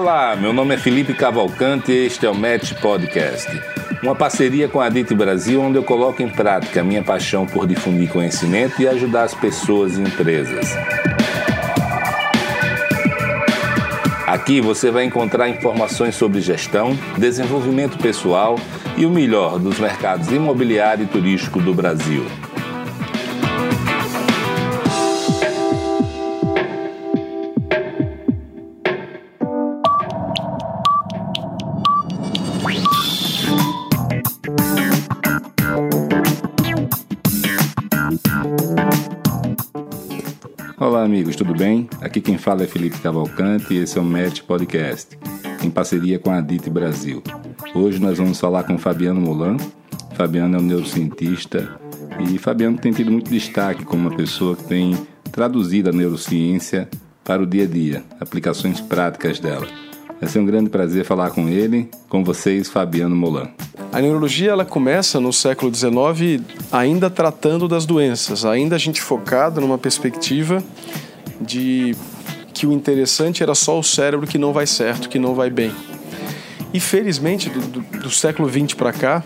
Olá, meu nome é Felipe Cavalcante e este é o Match Podcast. Uma parceria com a DIT Brasil, onde eu coloco em prática a minha paixão por difundir conhecimento e ajudar as pessoas e empresas. Aqui você vai encontrar informações sobre gestão, desenvolvimento pessoal e o melhor dos mercados imobiliário e turístico do Brasil. Amigos, tudo bem? Aqui quem fala é Felipe Cavalcante e esse é o MET Podcast, em parceria com a DIT Brasil. Hoje nós vamos falar com Fabiano Molan. Fabiano é um neurocientista e Fabiano tem tido muito destaque como uma pessoa que tem traduzido a neurociência para o dia a dia, aplicações práticas dela. Vai ser um grande prazer falar com ele, com vocês, Fabiano Molan. A neurologia ela começa no século XIX ainda tratando das doenças, ainda a gente focado numa perspectiva de que o interessante era só o cérebro que não vai certo, que não vai bem. E felizmente, do, do, do século XX para cá,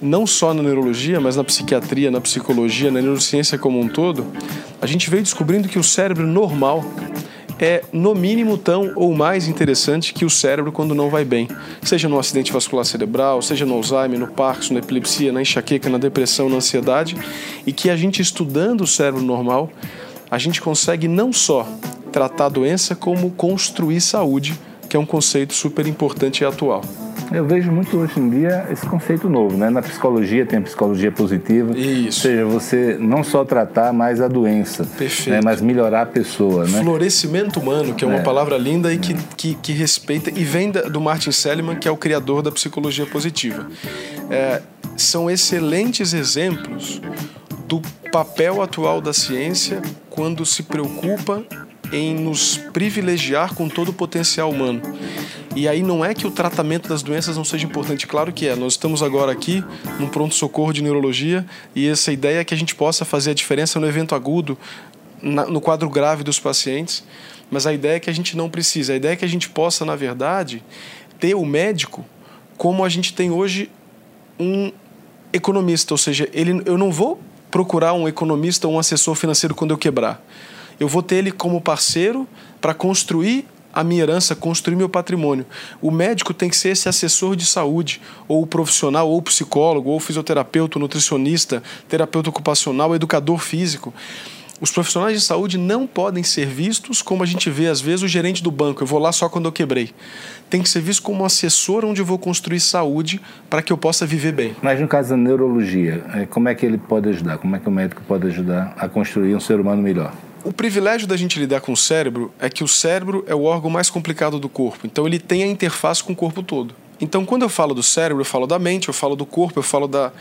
não só na neurologia, mas na psiquiatria, na psicologia, na neurociência como um todo, a gente veio descobrindo que o cérebro normal é no mínimo tão ou mais interessante que o cérebro quando não vai bem, seja no acidente vascular cerebral, seja no Alzheimer, no Parkinson, na epilepsia, na enxaqueca, na depressão, na ansiedade, e que a gente estudando o cérebro normal, a gente consegue não só tratar a doença, como construir saúde, que é um conceito super importante e atual. Eu vejo muito hoje em dia esse conceito novo, né? Na psicologia tem a psicologia positiva. Isso. Ou seja, você não só tratar mais a doença, Perfeito. Né? mas melhorar a pessoa, né? Florescimento humano, que é uma é. palavra linda e que, que, que, respeita, e vem do Martin Seligman, que é o criador da psicologia positiva. É, são excelentes exemplos do papel atual da ciência quando se preocupa em nos privilegiar com todo o potencial humano. E aí não é que o tratamento das doenças não seja importante, claro que é. Nós estamos agora aqui num pronto-socorro de neurologia e essa ideia é que a gente possa fazer a diferença no evento agudo, na, no quadro grave dos pacientes, mas a ideia é que a gente não precisa. A ideia é que a gente possa, na verdade, ter o médico como a gente tem hoje um economista, ou seja, ele, eu não vou procurar um economista ou um assessor financeiro quando eu quebrar. Eu vou ter ele como parceiro para construir a minha herança, construir meu patrimônio. O médico tem que ser esse assessor de saúde, ou profissional, ou psicólogo, ou fisioterapeuta, nutricionista, terapeuta ocupacional, educador físico. Os profissionais de saúde não podem ser vistos como a gente vê, às vezes, o gerente do banco. Eu vou lá só quando eu quebrei. Tem que ser visto como um assessor onde eu vou construir saúde para que eu possa viver bem. Mas no caso da neurologia, é, como é que ele pode ajudar? Como é que o médico pode ajudar a construir um ser humano melhor? O privilégio da gente lidar com o cérebro é que o cérebro é o órgão mais complicado do corpo, então ele tem a interface com o corpo todo. Então, quando eu falo do cérebro, eu falo da mente, eu falo do corpo, eu falo da,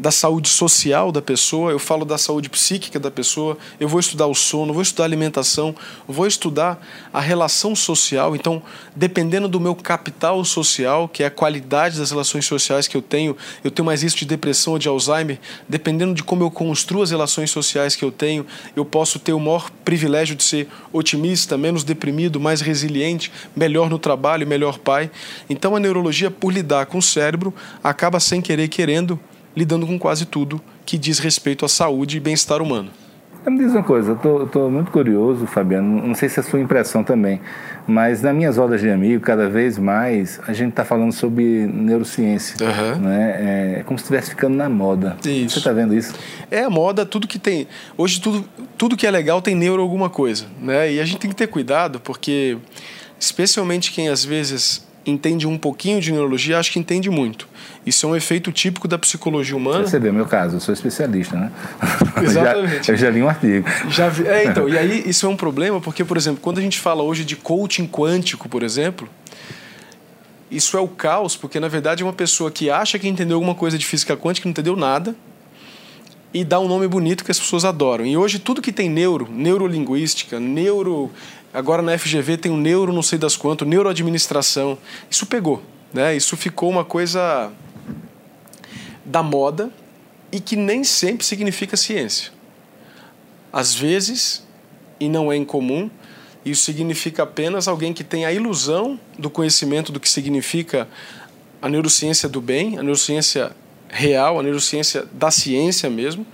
da saúde social da pessoa, eu falo da saúde psíquica da pessoa, eu vou estudar o sono, vou estudar a alimentação, vou estudar a relação social. Então, dependendo do meu capital social, que é a qualidade das relações sociais que eu tenho, eu tenho mais risco de depressão ou de Alzheimer, dependendo de como eu construo as relações sociais que eu tenho, eu posso ter o maior privilégio de ser otimista, menos deprimido, mais resiliente, melhor no trabalho, melhor pai. Então, a neurologia, por lidar com o cérebro, acaba sem querer querendo lidando com quase tudo que diz respeito à saúde e bem-estar humano. Me diz uma coisa, eu estou muito curioso, Fabiano, não sei se é a sua impressão também, mas nas minhas rodas de amigo, cada vez mais, a gente está falando sobre neurociência. Uhum. Né? É como se estivesse ficando na moda. Isso. Você está vendo isso? É a moda, tudo que tem. Hoje, tudo, tudo que é legal tem neuro alguma coisa. Né? E a gente tem que ter cuidado, porque, especialmente quem às vezes entende um pouquinho de neurologia, acho que entende muito. Isso é um efeito típico da psicologia humana. Você vê meu caso, eu sou especialista, né? Exatamente. eu, já, eu já li um artigo. Já vi, é, então, e aí isso é um problema porque, por exemplo, quando a gente fala hoje de coaching quântico, por exemplo, isso é o caos, porque na verdade é uma pessoa que acha que entendeu alguma coisa de física quântica, não entendeu nada, e dá um nome bonito que as pessoas adoram. E hoje tudo que tem neuro, neurolinguística, neuro. Agora na FGV tem um neuro não sei das quanto, neuroadministração. Isso pegou. Né? Isso ficou uma coisa da moda e que nem sempre significa ciência. Às vezes, e não é incomum, Isso significa apenas alguém que tem a ilusão do conhecimento do que significa a neurociência do bem, a neurociência real, a neurociência da ciência mesmo,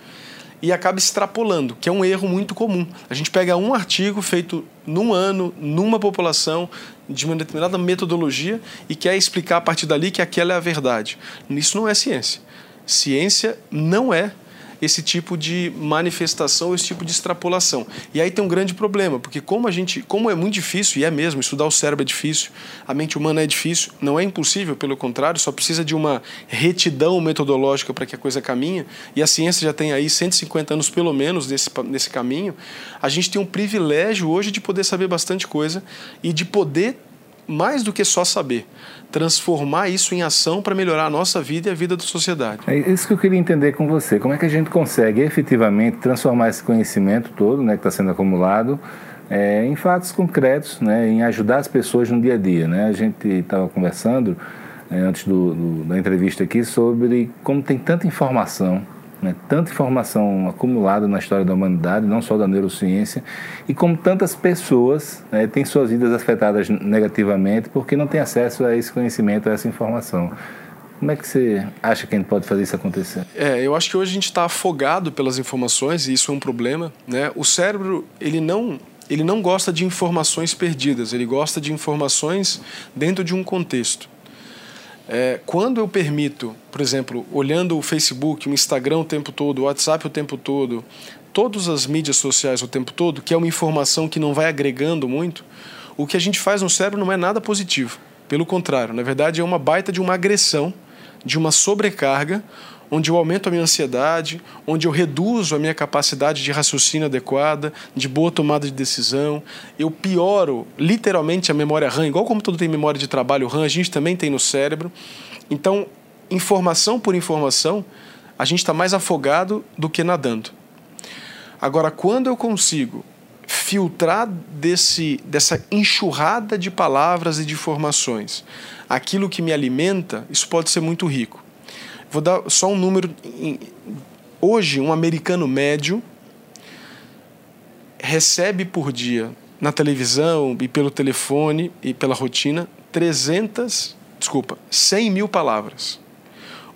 e acaba extrapolando, que é um erro muito comum. A gente pega um artigo feito num ano, numa população, de uma determinada metodologia e quer explicar a partir dali que aquela é a verdade. Isso não é ciência. Ciência não é esse tipo de manifestação, esse tipo de extrapolação. E aí tem um grande problema, porque como a gente, como é muito difícil e é mesmo, estudar o cérebro é difícil, a mente humana é difícil, não é impossível, pelo contrário, só precisa de uma retidão metodológica para que a coisa caminhe. E a ciência já tem aí 150 anos pelo menos nesse nesse caminho. A gente tem um privilégio hoje de poder saber bastante coisa e de poder mais do que só saber, transformar isso em ação para melhorar a nossa vida e a vida da sociedade. É isso que eu queria entender com você. Como é que a gente consegue efetivamente transformar esse conhecimento todo, né, que está sendo acumulado, é, em fatos concretos, né, em ajudar as pessoas no dia a dia, né? A gente estava conversando é, antes do, do, da entrevista aqui sobre como tem tanta informação né, tanta informação acumulada na história da humanidade, não só da neurociência, e como tantas pessoas né, têm suas vidas afetadas negativamente porque não têm acesso a esse conhecimento, a essa informação. Como é que você acha que a gente pode fazer isso acontecer? É, eu acho que hoje a gente está afogado pelas informações e isso é um problema. Né? O cérebro ele não ele não gosta de informações perdidas, ele gosta de informações dentro de um contexto. É, quando eu permito, por exemplo, olhando o Facebook, o Instagram o tempo todo, o WhatsApp o tempo todo, todas as mídias sociais o tempo todo, que é uma informação que não vai agregando muito, o que a gente faz no cérebro não é nada positivo. Pelo contrário, na verdade é uma baita de uma agressão, de uma sobrecarga, onde eu aumento a minha ansiedade, onde eu reduzo a minha capacidade de raciocínio adequada, de boa tomada de decisão, eu pioro literalmente a memória RAM, igual como todo tem memória de trabalho RAM, a gente também tem no cérebro. Então, informação por informação, a gente está mais afogado do que nadando. Agora, quando eu consigo filtrar desse, dessa enxurrada de palavras e de informações aquilo que me alimenta, isso pode ser muito rico. Vou dar só um número. Hoje, um americano médio recebe por dia na televisão e pelo telefone e pela rotina 300, desculpa, 100 mil palavras.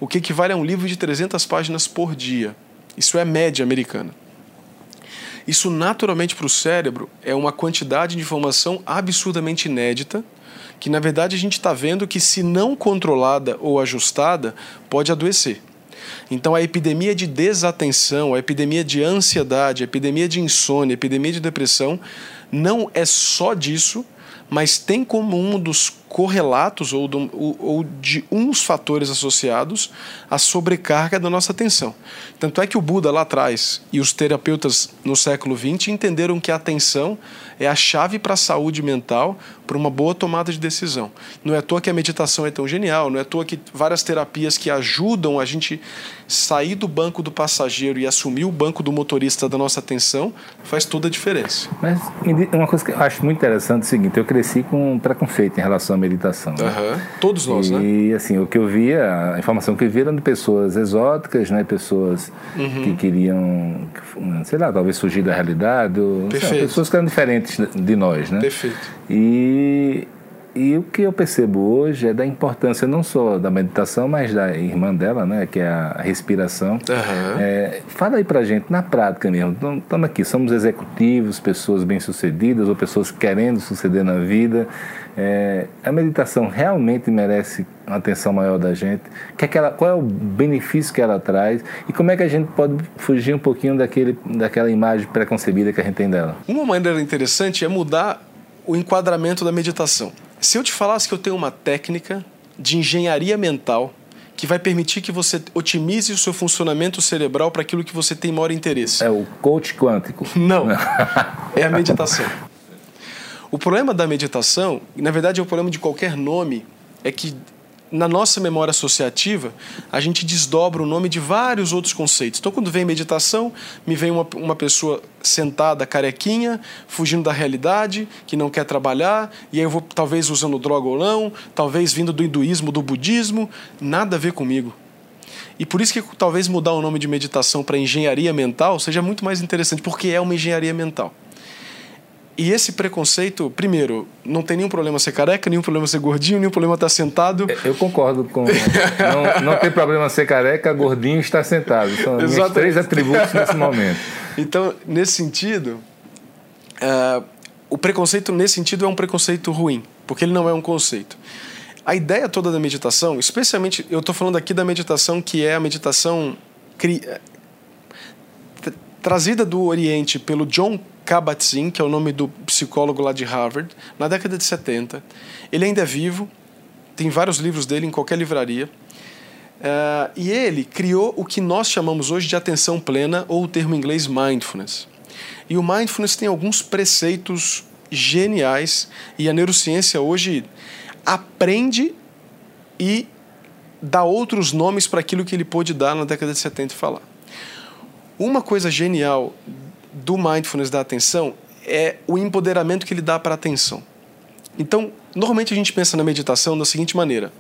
O que equivale a um livro de 300 páginas por dia. Isso é média americana. Isso, naturalmente, para o cérebro, é uma quantidade de informação absurdamente inédita que na verdade a gente está vendo que, se não controlada ou ajustada, pode adoecer. Então, a epidemia de desatenção, a epidemia de ansiedade, a epidemia de insônia, a epidemia de depressão, não é só disso, mas tem como um dos correlatos ou, do, ou, de uns fatores associados a sobrecarga da nossa atenção. Tanto é que o Buda lá atrás e os terapeutas no século XX entenderam que a atenção é a chave para a saúde mental, para uma boa tomada de decisão. Não é à toa que a meditação é tão genial, não é à toa que várias terapias que ajudam a gente sair do banco do passageiro e assumir o banco do motorista da nossa atenção faz toda a diferença. Mas uma coisa que eu acho muito interessante é o seguinte, eu cresci com preconceito em relação à meditação. Né? Uhum. Todos nós, e, né? E assim, o que eu via, a informação que eu via era de pessoas exóticas, né? Pessoas uhum. que queriam, sei lá, talvez fugir da realidade, ou, lá, pessoas que eram diferentes de nós, né? Perfeito. E, e o que eu percebo hoje é da importância não só da meditação, mas da irmã dela, né, que é a respiração. Uhum. É, fala aí pra gente, na prática mesmo, estamos aqui, somos executivos, pessoas bem-sucedidas ou pessoas querendo suceder na vida. É, a meditação realmente merece uma atenção maior da gente? Que é que ela, qual é o benefício que ela traz? E como é que a gente pode fugir um pouquinho daquele, daquela imagem preconcebida que a gente tem dela? Uma maneira interessante é mudar o enquadramento da meditação. Se eu te falasse que eu tenho uma técnica de engenharia mental que vai permitir que você otimize o seu funcionamento cerebral para aquilo que você tem maior interesse. É o coach quântico. Não. é a meditação. O problema da meditação, na verdade é o problema de qualquer nome, é que na nossa memória associativa, a gente desdobra o nome de vários outros conceitos. Então, quando vem meditação, me vem uma, uma pessoa sentada, carequinha, fugindo da realidade, que não quer trabalhar, e aí eu vou talvez usando droga ou não, talvez vindo do hinduísmo, do budismo, nada a ver comigo. E por isso que talvez mudar o nome de meditação para engenharia mental seja muito mais interessante, porque é uma engenharia mental. E esse preconceito, primeiro, não tem nenhum problema ser careca, nenhum problema ser gordinho, nenhum problema estar sentado. É, eu concordo com. não, não tem problema ser careca, gordinho e estar sentado. São os três atributos nesse momento. Então, nesse sentido, uh, o preconceito, nesse sentido, é um preconceito ruim, porque ele não é um conceito. A ideia toda da meditação, especialmente, eu estou falando aqui da meditação que é a meditação cri... trazida do Oriente pelo John Kabat-Zinn, que é o nome do psicólogo lá de Harvard, na década de 70. Ele ainda é vivo, tem vários livros dele em qualquer livraria. Uh, e ele criou o que nós chamamos hoje de atenção plena, ou o termo em inglês mindfulness. E o mindfulness tem alguns preceitos geniais, e a neurociência hoje aprende e dá outros nomes para aquilo que ele pôde dar na década de 70 e falar. Uma coisa genial do mindfulness da atenção é o empoderamento que ele dá para a atenção. Então, normalmente a gente pensa na meditação da seguinte maneira: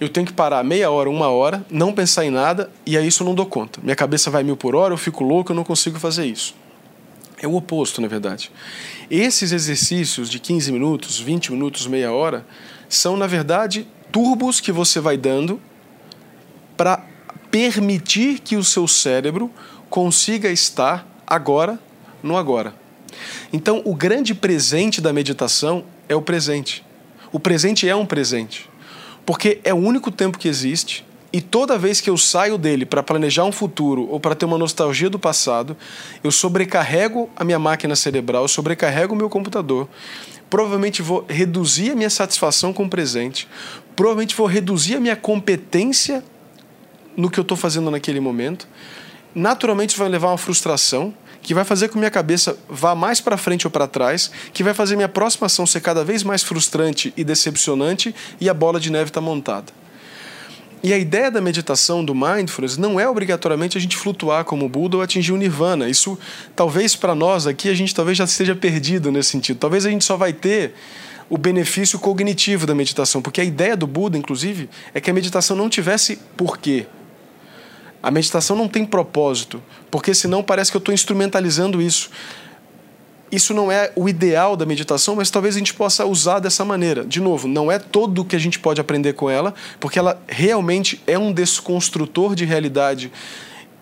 eu tenho que parar meia hora, uma hora, não pensar em nada e aí isso eu não dou conta. Minha cabeça vai mil por hora, eu fico louco, eu não consigo fazer isso. É o oposto, na verdade. Esses exercícios de 15 minutos, 20 minutos, meia hora, são, na verdade, turbos que você vai dando para permitir que o seu cérebro consiga estar agora no agora. Então, o grande presente da meditação é o presente. O presente é um presente. Porque é o único tempo que existe e toda vez que eu saio dele para planejar um futuro ou para ter uma nostalgia do passado, eu sobrecarrego a minha máquina cerebral, eu sobrecarrego o meu computador. Provavelmente vou reduzir a minha satisfação com o presente, provavelmente vou reduzir a minha competência no que eu estou fazendo naquele momento. Naturalmente, isso vai levar a uma frustração que vai fazer com que minha cabeça vá mais para frente ou para trás, que vai fazer minha próxima ação ser cada vez mais frustrante e decepcionante e a bola de neve está montada. E a ideia da meditação, do mindfulness, não é obrigatoriamente a gente flutuar como Buda ou atingir o nirvana. Isso, talvez para nós aqui, a gente talvez já esteja perdido nesse sentido. Talvez a gente só vai ter o benefício cognitivo da meditação, porque a ideia do Buda, inclusive, é que a meditação não tivesse porquê. A meditação não tem propósito, porque senão parece que eu estou instrumentalizando isso isso não é o ideal da meditação, mas talvez a gente possa usar dessa maneira. De novo, não é todo o que a gente pode aprender com ela, porque ela realmente é um desconstrutor de realidade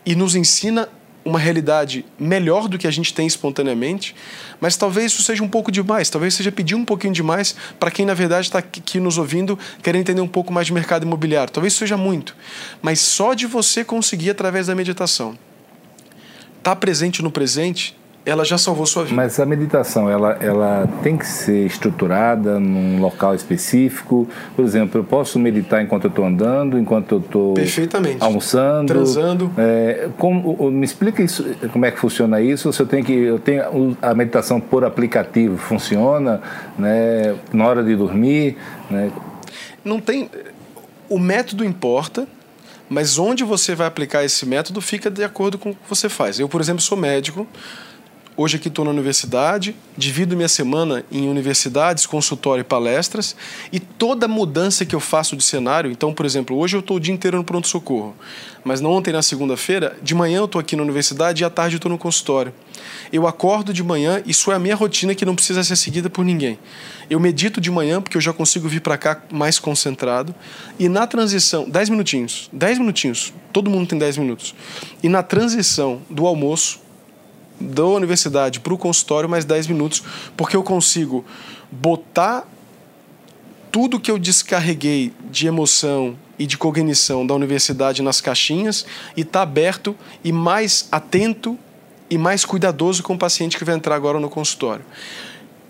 e nos ensina uma realidade melhor do que a gente tem espontaneamente, mas talvez isso seja um pouco demais, talvez seja pedir um pouquinho demais para quem na verdade está aqui nos ouvindo, querendo entender um pouco mais de mercado imobiliário. Talvez seja muito, mas só de você conseguir através da meditação estar tá presente no presente ela já salvou sua vida. Mas a meditação, ela, ela tem que ser estruturada num local específico? Por exemplo, eu posso meditar enquanto eu estou andando, enquanto eu estou almoçando? Transando. É, como, me explica isso, como é que funciona isso? Se eu tenho que eu tenho a meditação por aplicativo funciona, né, na hora de dormir, né? Não tem o método importa, mas onde você vai aplicar esse método fica de acordo com o que você faz. Eu, por exemplo, sou médico, Hoje aqui estou na universidade, divido minha semana em universidades, consultório e palestras, e toda mudança que eu faço de cenário, então, por exemplo, hoje eu estou o dia inteiro no pronto-socorro, mas não ontem na segunda-feira, de manhã eu estou aqui na universidade e à tarde eu estou no consultório. Eu acordo de manhã, isso é a minha rotina que não precisa ser seguida por ninguém. Eu medito de manhã porque eu já consigo vir para cá mais concentrado, e na transição, 10 minutinhos, 10 minutinhos, todo mundo tem 10 minutos, e na transição do almoço, da universidade para o consultório mais 10 minutos, porque eu consigo botar tudo que eu descarreguei de emoção e de cognição da universidade nas caixinhas e tá aberto e mais atento e mais cuidadoso com o paciente que vai entrar agora no consultório.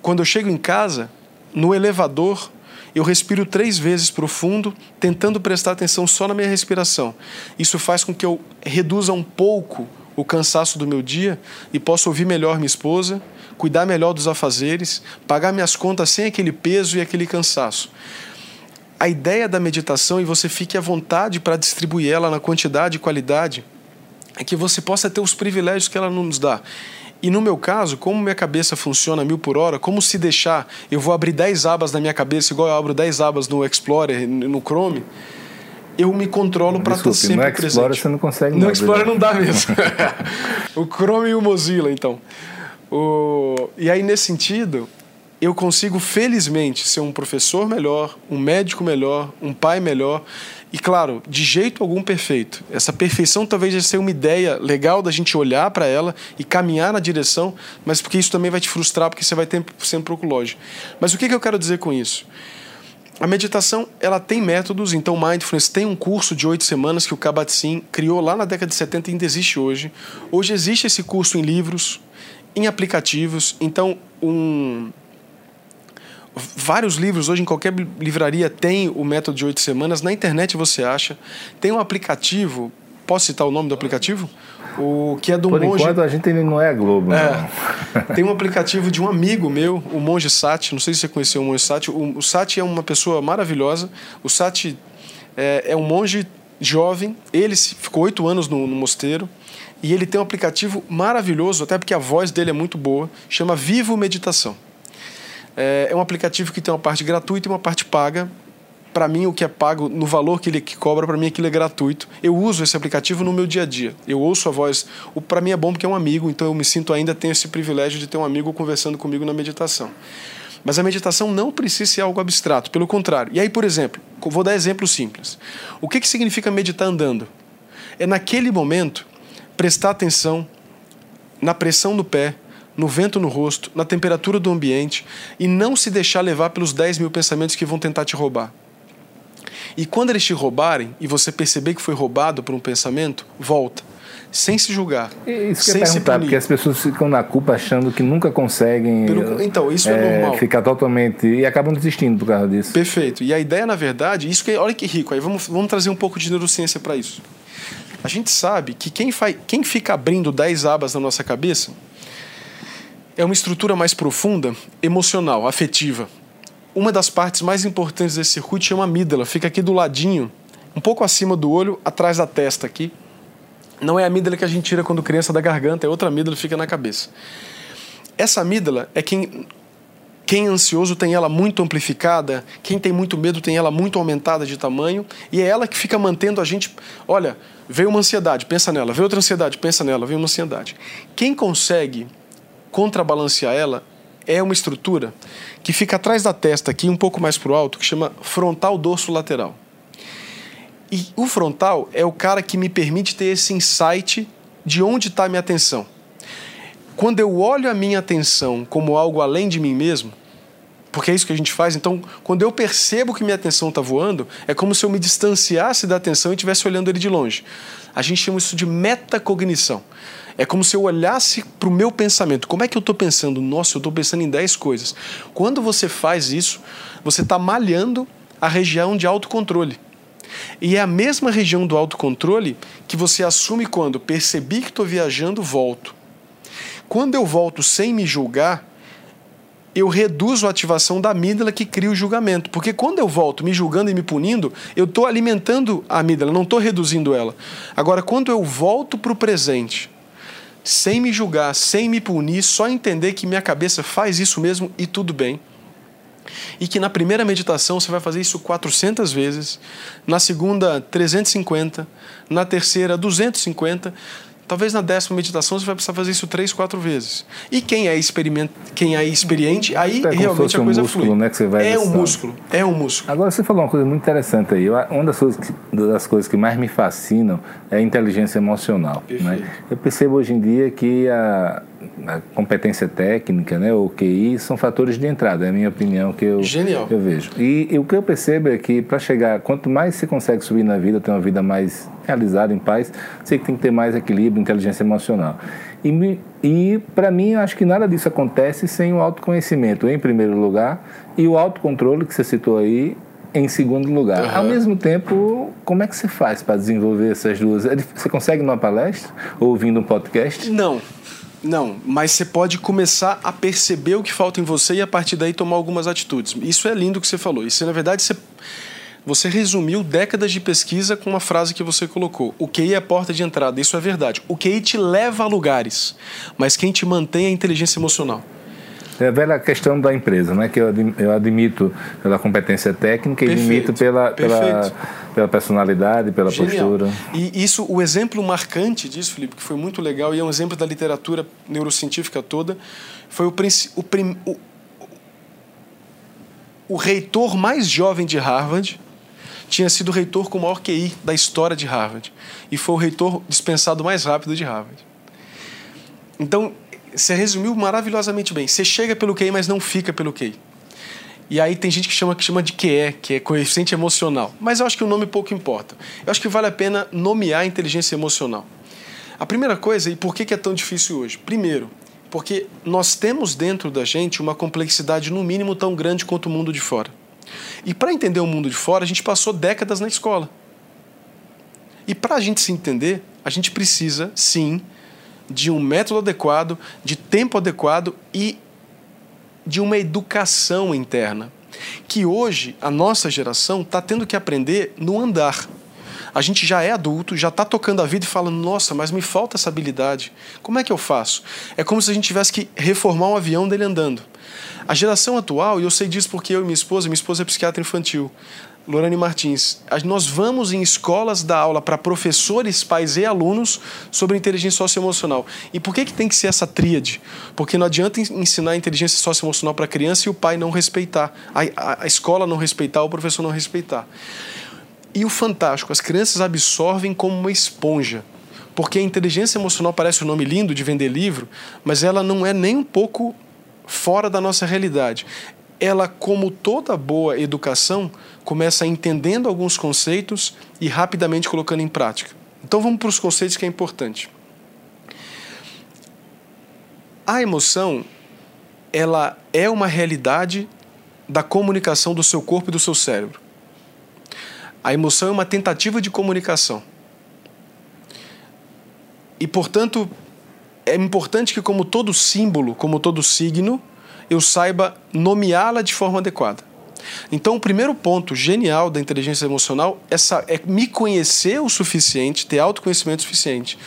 Quando eu chego em casa, no elevador, eu respiro três vezes profundo, tentando prestar atenção só na minha respiração. Isso faz com que eu reduza um pouco o cansaço do meu dia e posso ouvir melhor minha esposa, cuidar melhor dos afazeres, pagar minhas contas sem aquele peso e aquele cansaço. A ideia da meditação, e você fique à vontade para distribuir ela na quantidade e qualidade, é que você possa ter os privilégios que ela nos dá. E no meu caso, como minha cabeça funciona mil por hora, como se deixar, eu vou abrir 10 abas na minha cabeça, igual eu abro 10 abas no Explorer, no Chrome, eu me controlo para estar sempre no Explorer presente. você não consegue No Explorer não dá mesmo. o Chrome e o Mozilla, então. O... E aí, nesse sentido, eu consigo, felizmente, ser um professor melhor, um médico melhor, um pai melhor. E, claro, de jeito algum perfeito. Essa perfeição talvez já seja uma ideia legal da gente olhar para ela e caminhar na direção, mas porque isso também vai te frustrar, porque você vai ter sempre pouco longe. Mas o que, que eu quero dizer com isso? A meditação ela tem métodos, então Mindfulness tem um curso de oito semanas que o Kabat-Zinn criou lá na década de 70 e ainda existe hoje. Hoje existe esse curso em livros, em aplicativos, então um, vários livros hoje em qualquer livraria tem o método de oito semanas. Na internet você acha. Tem um aplicativo. Posso citar o nome do aplicativo? O que é do Por monge. enquanto a gente não é Globo. É. tem um aplicativo de um amigo meu, o Monge Sati. Não sei se você conheceu o Monge Sati. O, o Sati é uma pessoa maravilhosa. O Sati é, é um monge jovem. Ele ficou oito anos no, no mosteiro. E ele tem um aplicativo maravilhoso, até porque a voz dele é muito boa. Chama Vivo Meditação. É, é um aplicativo que tem uma parte gratuita e uma parte paga. Para mim, o que é pago, no valor que ele que cobra, para mim aquilo é gratuito. Eu uso esse aplicativo no meu dia a dia. Eu ouço a voz. Para mim é bom porque é um amigo, então eu me sinto ainda, tenho esse privilégio de ter um amigo conversando comigo na meditação. Mas a meditação não precisa ser algo abstrato, pelo contrário. E aí, por exemplo, vou dar exemplo simples. O que, que significa meditar andando? É naquele momento prestar atenção na pressão do pé, no vento no rosto, na temperatura do ambiente e não se deixar levar pelos 10 mil pensamentos que vão tentar te roubar. E quando eles te roubarem e você perceber que foi roubado por um pensamento, volta. Sem se julgar. Isso que sem eu perguntar, porque as pessoas ficam na culpa achando que nunca conseguem. Pelo, então, isso é, é, normal. Ficar totalmente. E acabam desistindo por causa disso. Perfeito. E a ideia, na verdade, isso que. Olha que rico. Aí vamos, vamos trazer um pouco de neurociência para isso. A gente sabe que quem, faz, quem fica abrindo 10 abas na nossa cabeça é uma estrutura mais profunda, emocional, afetiva. Uma das partes mais importantes desse circuito chama amígdala, fica aqui do ladinho, um pouco acima do olho, atrás da testa aqui. Não é a amígdala que a gente tira quando criança da garganta, é outra amígdala que fica na cabeça. Essa amígdala é quem quem é ansioso tem ela muito amplificada, quem tem muito medo tem ela muito aumentada de tamanho, e é ela que fica mantendo a gente. Olha, veio uma ansiedade, pensa nela, veio outra ansiedade, pensa nela, veio uma ansiedade. Quem consegue contrabalancear ela é uma estrutura que fica atrás da testa, aqui um pouco mais para o alto, que chama frontal dorso lateral. E o frontal é o cara que me permite ter esse insight de onde está a minha atenção. Quando eu olho a minha atenção como algo além de mim mesmo, porque é isso que a gente faz, então, quando eu percebo que minha atenção está voando, é como se eu me distanciasse da atenção e estivesse olhando ele de longe. A gente chama isso de metacognição. É como se eu olhasse para o meu pensamento. Como é que eu estou pensando? Nossa, eu estou pensando em 10 coisas. Quando você faz isso, você está malhando a região de autocontrole. E é a mesma região do autocontrole que você assume quando percebi que estou viajando, volto. Quando eu volto sem me julgar, eu reduzo a ativação da amígdala que cria o julgamento. Porque quando eu volto me julgando e me punindo, eu estou alimentando a amígdala, não estou reduzindo ela. Agora, quando eu volto para o presente, sem me julgar, sem me punir, só entender que minha cabeça faz isso mesmo e tudo bem. E que na primeira meditação você vai fazer isso 400 vezes, na segunda 350, na terceira 250, Talvez na décima meditação você vai precisar fazer isso três, quatro vezes. E quem é, experiment... quem é experiente, aí é realmente a coisa um músculo, flui. Né, que você vai é um músculo, é um músculo. Agora você falou uma coisa muito interessante aí. Uma das coisas que, das coisas que mais me fascinam é a inteligência emocional. Né? Eu percebo hoje em dia que a, a competência técnica, né, o QI, são fatores de entrada, é a minha opinião que eu, Genial. eu vejo. E, e o que eu percebo é que para chegar, quanto mais você consegue subir na vida, ter uma vida mais realizada, em paz, você tem que ter mais equilíbrio, inteligência emocional. E, e para mim, eu acho que nada disso acontece sem o autoconhecimento, em primeiro lugar, e o autocontrole que você citou aí, em segundo lugar. Uhum. Ao mesmo tempo, como é que você faz para desenvolver essas duas? É você consegue numa palestra ou ouvindo um podcast? Não. Não, mas você pode começar a perceber o que falta em você e a partir daí tomar algumas atitudes. Isso é lindo que você falou. Isso, na verdade, você, você resumiu décadas de pesquisa com uma frase que você colocou. O QI é a porta de entrada. Isso é verdade. O QI te leva a lugares, mas quem te mantém é a inteligência emocional. É a velha questão da empresa, né? que eu, eu admito pela competência técnica e admito pela, pela, pela personalidade, pela Genial. postura. E isso, o exemplo marcante disso, Felipe, que foi muito legal e é um exemplo da literatura neurocientífica toda, foi o, o, o, o reitor mais jovem de Harvard, tinha sido o reitor com o maior QI da história de Harvard. E foi o reitor dispensado mais rápido de Harvard. Então, você resumiu maravilhosamente bem. Você chega pelo QI, mas não fica pelo QI. E aí tem gente que chama, que chama de QE, que é coeficiente emocional. Mas eu acho que o nome pouco importa. Eu acho que vale a pena nomear a inteligência emocional. A primeira coisa, e por que é tão difícil hoje? Primeiro, porque nós temos dentro da gente uma complexidade, no mínimo, tão grande quanto o mundo de fora. E para entender o mundo de fora, a gente passou décadas na escola. E para a gente se entender, a gente precisa, sim, de um método adequado, de tempo adequado e de uma educação interna. Que hoje a nossa geração está tendo que aprender no andar. A gente já é adulto, já está tocando a vida e fala: nossa, mas me falta essa habilidade. Como é que eu faço? É como se a gente tivesse que reformar um avião dele andando. A geração atual, e eu sei disso porque eu e minha esposa, minha esposa é psiquiatra infantil, Lorane Martins, nós vamos em escolas dar aula para professores, pais e alunos sobre inteligência socioemocional. E por que, que tem que ser essa tríade? Porque não adianta ensinar inteligência socioemocional para a criança e o pai não respeitar, a, a, a escola não respeitar, o professor não respeitar. E o fantástico, as crianças absorvem como uma esponja. Porque a inteligência emocional parece um nome lindo de vender livro, mas ela não é nem um pouco fora da nossa realidade. Ela, como toda boa educação, começa entendendo alguns conceitos e rapidamente colocando em prática. Então vamos para os conceitos que é importante. A emoção, ela é uma realidade da comunicação do seu corpo e do seu cérebro. A emoção é uma tentativa de comunicação. E, portanto, é importante que, como todo símbolo, como todo signo, eu saiba nomeá-la de forma adequada. Então, o primeiro ponto genial da inteligência emocional é, é me conhecer o suficiente, ter autoconhecimento suficiente,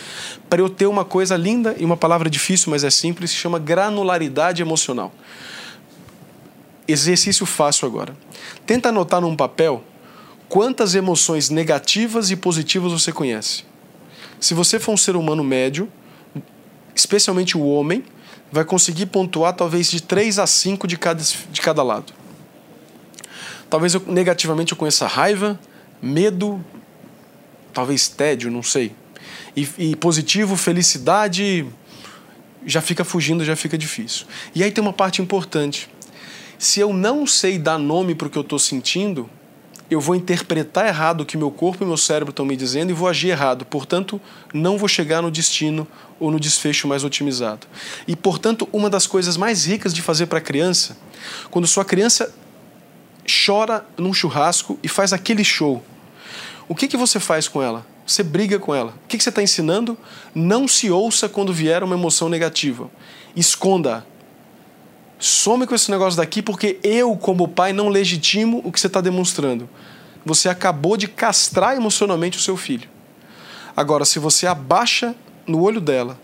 para eu ter uma coisa linda e uma palavra difícil, mas é simples, se chama granularidade emocional. Exercício fácil agora. Tenta anotar num papel quantas emoções negativas e positivas você conhece. Se você for um ser humano médio, especialmente o homem, vai conseguir pontuar talvez de 3 a 5 de cada, de cada lado. Talvez eu, negativamente eu conheça raiva, medo, talvez tédio, não sei. E, e positivo, felicidade, já fica fugindo, já fica difícil. E aí tem uma parte importante. Se eu não sei dar nome para o que eu estou sentindo, eu vou interpretar errado o que meu corpo e meu cérebro estão me dizendo e vou agir errado. Portanto, não vou chegar no destino ou no desfecho mais otimizado. E, portanto, uma das coisas mais ricas de fazer para a criança, quando sua criança chora num churrasco e faz aquele show, o que, que você faz com ela? Você briga com ela. O que, que você está ensinando? Não se ouça quando vier uma emoção negativa. Esconda. Some com esse negócio daqui porque eu, como pai, não legitimo o que você está demonstrando. Você acabou de castrar emocionalmente o seu filho. Agora, se você abaixa no olho dela,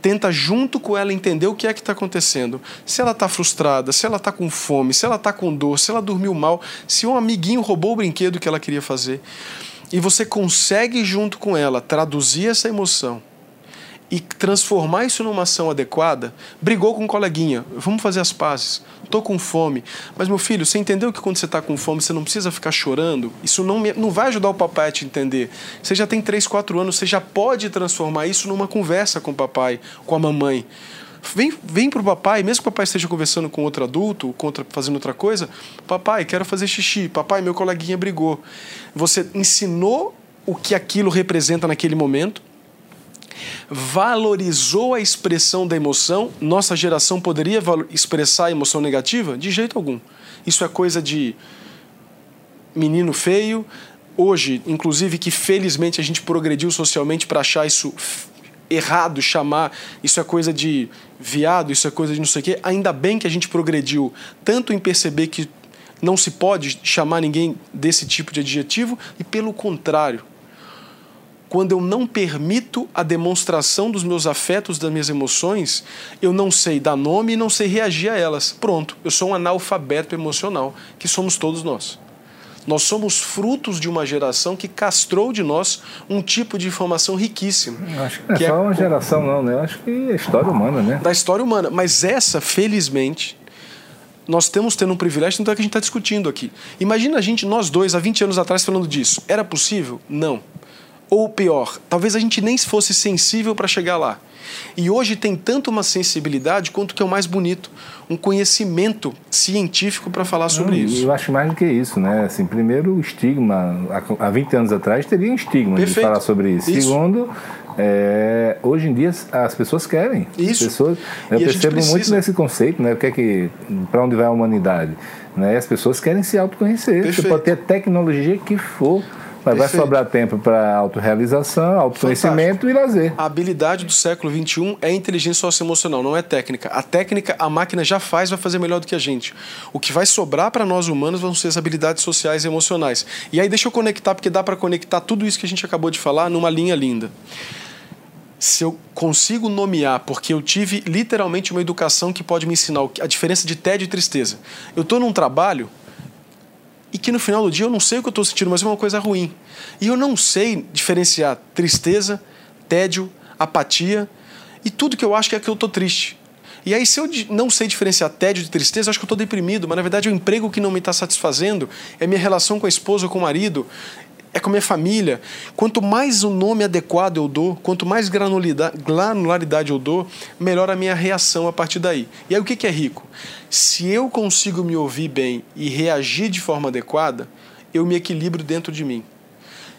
tenta junto com ela entender o que é que está acontecendo. Se ela está frustrada, se ela está com fome, se ela está com dor, se ela dormiu mal, se um amiguinho roubou o brinquedo que ela queria fazer. E você consegue, junto com ela, traduzir essa emoção e transformar isso numa ação adequada, brigou com um coleguinha, vamos fazer as pazes, estou com fome. Mas, meu filho, você entendeu que quando você está com fome você não precisa ficar chorando? Isso não, me, não vai ajudar o papai a te entender. Você já tem 3, 4 anos, você já pode transformar isso numa conversa com o papai, com a mamãe. Vem, vem para o papai, mesmo que o papai esteja conversando com outro adulto, com outra, fazendo outra coisa, papai, quero fazer xixi, papai, meu coleguinha brigou. Você ensinou o que aquilo representa naquele momento, valorizou a expressão da emoção, nossa geração poderia expressar a emoção negativa? De jeito algum. Isso é coisa de menino feio. Hoje, inclusive, que felizmente a gente progrediu socialmente para achar isso errado, chamar isso é coisa de viado, isso é coisa de não sei o quê. Ainda bem que a gente progrediu tanto em perceber que não se pode chamar ninguém desse tipo de adjetivo e pelo contrário quando eu não permito a demonstração dos meus afetos, das minhas emoções, eu não sei dar nome e não sei reagir a elas. Pronto, eu sou um analfabeto emocional, que somos todos nós. Nós somos frutos de uma geração que castrou de nós um tipo de informação riquíssima. Acho que não é que só é... uma geração, não, né? Eu acho que é a história humana, né? Da história humana. Mas essa, felizmente, nós temos tendo um privilégio, então é que a gente está discutindo aqui. Imagina a gente, nós dois, há 20 anos atrás, falando disso. Era possível? Não. Ou pior, talvez a gente nem fosse sensível para chegar lá. E hoje tem tanto uma sensibilidade quanto que é o mais bonito, um conhecimento científico para falar sobre Não, isso. Eu acho mais do que isso, né? Assim, primeiro, o estigma, há 20 anos atrás teria um estigma Perfeito. de falar sobre isso. isso. Segundo, é, hoje em dia as pessoas querem. Isso. Pessoas, eu percebo muito nesse conceito, né? O que é que para onde vai a humanidade? Né? As pessoas querem se autoconhecer. Perfeito. Você pode ter a tecnologia que for. Mas vai sobrar tempo para autorrealização, autoconhecimento Fantástico. e lazer. A habilidade do século XXI é inteligência socioemocional, não é técnica. A técnica, a máquina já faz, vai fazer melhor do que a gente. O que vai sobrar para nós humanos vão ser as habilidades sociais e emocionais. E aí deixa eu conectar, porque dá para conectar tudo isso que a gente acabou de falar numa linha linda se eu consigo nomear, porque eu tive literalmente uma educação que pode me ensinar a diferença de tédio e tristeza. Eu estou num trabalho e que no final do dia eu não sei o que eu estou sentindo, mas é uma coisa ruim. E eu não sei diferenciar tristeza, tédio, apatia e tudo que eu acho que é que eu estou triste. E aí, se eu não sei diferenciar tédio de tristeza, acho que eu estou deprimido, mas na verdade o emprego que não me está satisfazendo, é minha relação com a esposa ou com o marido, é com a minha família. Quanto mais o nome adequado eu dou, quanto mais granularidade eu dou, melhor a minha reação a partir daí. E aí o que é rico? Se eu consigo me ouvir bem e reagir de forma adequada, eu me equilibro dentro de mim.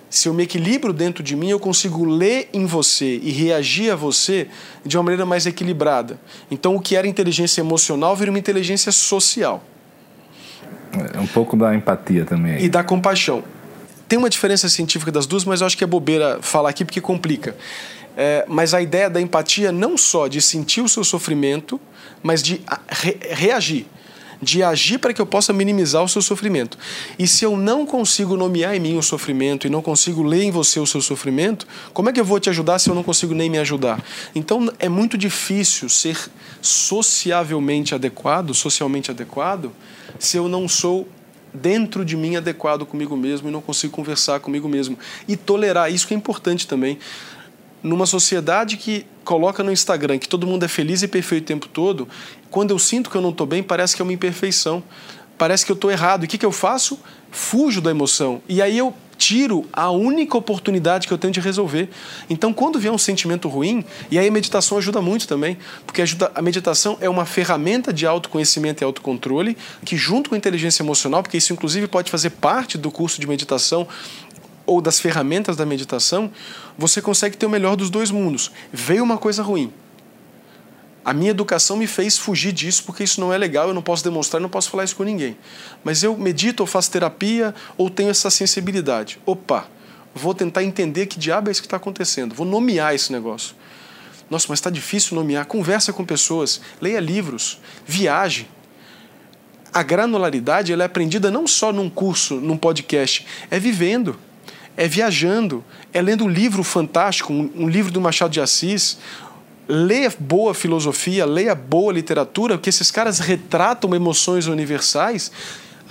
Se eu me equilibro dentro de mim, eu consigo ler em você e reagir a você de uma maneira mais equilibrada. Então, o que era inteligência emocional vira uma inteligência social. É um pouco da empatia também. E da compaixão. Tem uma diferença científica das duas, mas eu acho que é bobeira falar aqui porque complica. É, mas a ideia da empatia não só de sentir o seu sofrimento, mas de re reagir, de agir para que eu possa minimizar o seu sofrimento. E se eu não consigo nomear em mim o sofrimento e não consigo ler em você o seu sofrimento, como é que eu vou te ajudar se eu não consigo nem me ajudar? Então é muito difícil ser sociavelmente adequado, socialmente adequado, se eu não sou dentro de mim adequado comigo mesmo e não consigo conversar comigo mesmo. E tolerar, isso que é importante também. Numa sociedade que coloca no Instagram que todo mundo é feliz e perfeito o tempo todo, quando eu sinto que eu não estou bem, parece que é uma imperfeição. Parece que eu estou errado. E o que, que eu faço? Fujo da emoção. E aí eu tiro a única oportunidade que eu tenho de resolver. Então, quando vier um sentimento ruim, e aí a meditação ajuda muito também, porque ajuda, a meditação é uma ferramenta de autoconhecimento e autocontrole, que junto com a inteligência emocional, porque isso inclusive pode fazer parte do curso de meditação ou das ferramentas da meditação, você consegue ter o melhor dos dois mundos. Veio uma coisa ruim, a minha educação me fez fugir disso porque isso não é legal, eu não posso demonstrar, não posso falar isso com ninguém. Mas eu medito, ou faço terapia, ou tenho essa sensibilidade. Opa, vou tentar entender que diabo é isso que está acontecendo, vou nomear esse negócio. Nossa, mas está difícil nomear. Conversa com pessoas, leia livros, viaje. A granularidade ela é aprendida não só num curso, num podcast, é vivendo, é viajando, é lendo um livro fantástico, um, livro do Machado de Assis, leia boa filosofia, leia boa literatura, porque esses caras retratam emoções universais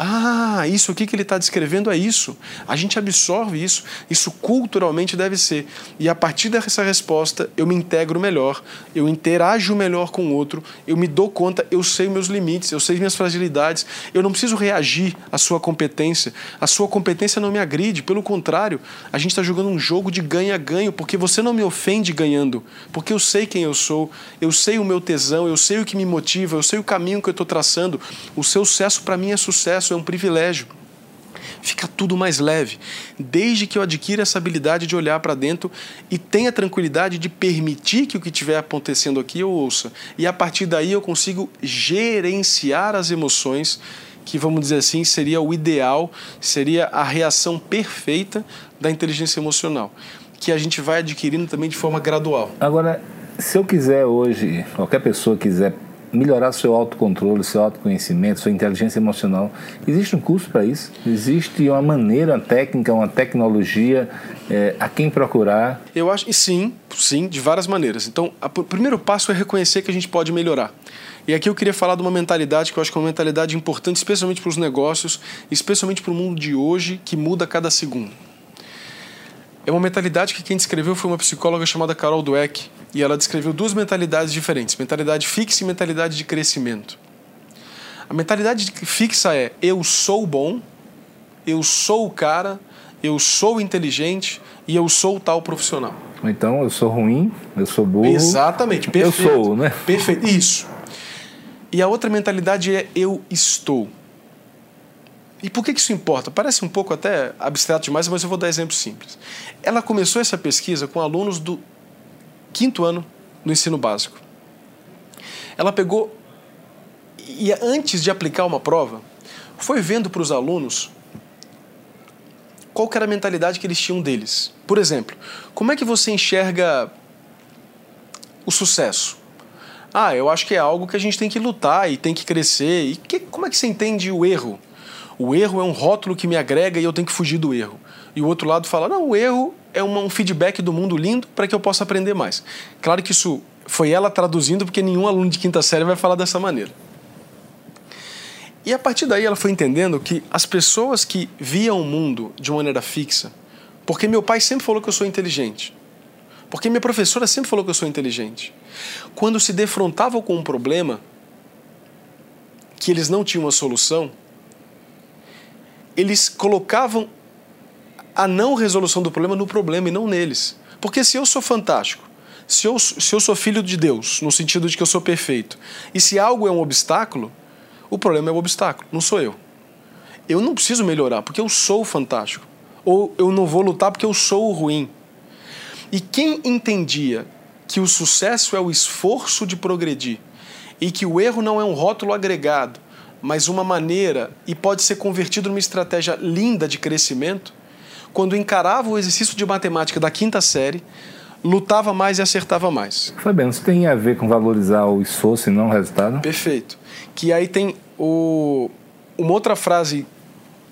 ah, isso aqui que ele está descrevendo é isso. A gente absorve isso. Isso culturalmente deve ser. E a partir dessa resposta, eu me integro melhor, eu interajo melhor com o outro, eu me dou conta, eu sei meus limites, eu sei minhas fragilidades. Eu não preciso reagir à sua competência. A sua competência não me agride. Pelo contrário, a gente está jogando um jogo de ganha-ganho, porque você não me ofende ganhando. Porque eu sei quem eu sou, eu sei o meu tesão, eu sei o que me motiva, eu sei o caminho que eu estou traçando. O seu sucesso para mim é sucesso isso é um privilégio. Fica tudo mais leve, desde que eu adquira essa habilidade de olhar para dentro e tenha tranquilidade de permitir que o que estiver acontecendo aqui eu ouça. E a partir daí eu consigo gerenciar as emoções, que vamos dizer assim, seria o ideal, seria a reação perfeita da inteligência emocional, que a gente vai adquirindo também de forma gradual. Agora, se eu quiser hoje, qualquer pessoa quiser melhorar seu autocontrole, seu autoconhecimento, sua inteligência emocional. Existe um curso para isso? Existe uma maneira, uma técnica, uma tecnologia é, a quem procurar? Eu acho que sim, sim, de várias maneiras. Então, o primeiro passo é reconhecer que a gente pode melhorar. E aqui eu queria falar de uma mentalidade que eu acho que é uma mentalidade importante, especialmente para os negócios, especialmente para o mundo de hoje, que muda a cada segundo. É uma mentalidade que quem descreveu foi uma psicóloga chamada Carol Dweck, e ela descreveu duas mentalidades diferentes: mentalidade fixa e mentalidade de crescimento. A mentalidade fixa é eu sou bom, eu sou o cara, eu sou inteligente e eu sou tal profissional. Então eu sou ruim, eu sou burro. Exatamente, perfeito. Eu sou, né? Perfeito, isso. E a outra mentalidade é eu estou. E por que isso importa? Parece um pouco até abstrato demais, mas eu vou dar exemplo simples. Ela começou essa pesquisa com alunos do quinto ano no ensino básico. Ela pegou e antes de aplicar uma prova, foi vendo para os alunos qual era a mentalidade que eles tinham deles. Por exemplo, como é que você enxerga o sucesso? Ah, eu acho que é algo que a gente tem que lutar e tem que crescer. E que, como é que você entende o erro? O erro é um rótulo que me agrega e eu tenho que fugir do erro. E o outro lado fala: não, o erro é um feedback do mundo lindo para que eu possa aprender mais. Claro que isso foi ela traduzindo, porque nenhum aluno de quinta série vai falar dessa maneira. E a partir daí ela foi entendendo que as pessoas que viam o mundo de maneira fixa, porque meu pai sempre falou que eu sou inteligente, porque minha professora sempre falou que eu sou inteligente, quando se defrontavam com um problema que eles não tinham uma solução, eles colocavam a não resolução do problema no problema e não neles. Porque se eu sou fantástico, se eu, se eu sou filho de Deus, no sentido de que eu sou perfeito, e se algo é um obstáculo, o problema é o obstáculo, não sou eu. Eu não preciso melhorar porque eu sou fantástico. Ou eu não vou lutar porque eu sou ruim. E quem entendia que o sucesso é o esforço de progredir e que o erro não é um rótulo agregado, mas uma maneira e pode ser convertido numa estratégia linda de crescimento, quando encarava o exercício de matemática da quinta série, lutava mais e acertava mais. Fabiano, isso tem a ver com valorizar o esforço e não o resultado? Perfeito. Que aí tem o... uma outra frase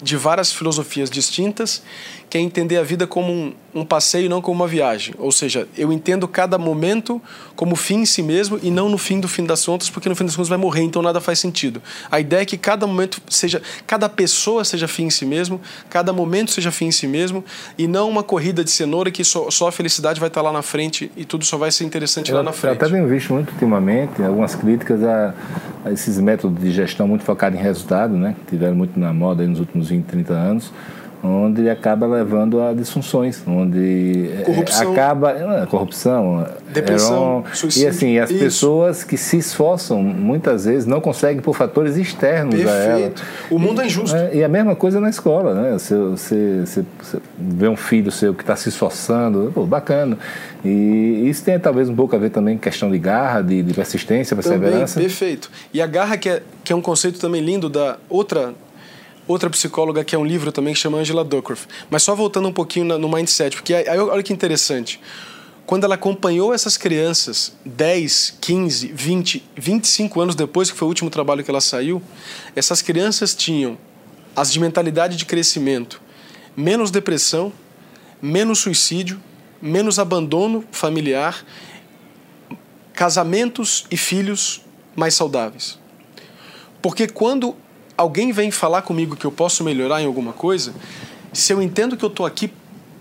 de várias filosofias distintas, que é entender a vida como um, um, passeio, não como uma viagem. Ou seja, eu entendo cada momento como fim em si mesmo e não no fim do fim das contas, porque no fim das contas vai morrer, então nada faz sentido. A ideia é que cada momento seja, cada pessoa seja fim em si mesmo, cada momento seja fim em si mesmo, e não uma corrida de cenoura que só, só a felicidade vai estar lá na frente e tudo só vai ser interessante eu, lá na frente. Eu até tenho visto muito ultimamente algumas críticas a, a esses métodos de gestão muito focados em resultado, né, que tiveram muito na moda nos últimos 20, 30 anos onde acaba levando a disfunções, onde é, corrupção. acaba é, corrupção, depressão, suicídio. e assim as Isso. pessoas que se esforçam muitas vezes não conseguem por fatores externos Perfeito. a ela. O mundo é injusto. É, e a mesma coisa na escola, né? Você, você, você, você vê um filho seu que está se esforçando, pô, bacana. E isso tem talvez um pouco a ver também com questão de garra, de, de persistência, perseverança. Também, perfeito. E a garra que é, que é um conceito também lindo da outra outra psicóloga que é um livro também que chama Angela Duckworth. Mas só voltando um pouquinho no mindset, porque aí olha que interessante. Quando ela acompanhou essas crianças 10, 15, 20, 25 anos depois, que foi o último trabalho que ela saiu, essas crianças tinham as de mentalidade de crescimento, menos depressão, menos suicídio, menos abandono familiar, casamentos e filhos mais saudáveis. Porque quando alguém vem falar comigo que eu posso melhorar em alguma coisa, se eu entendo que eu estou aqui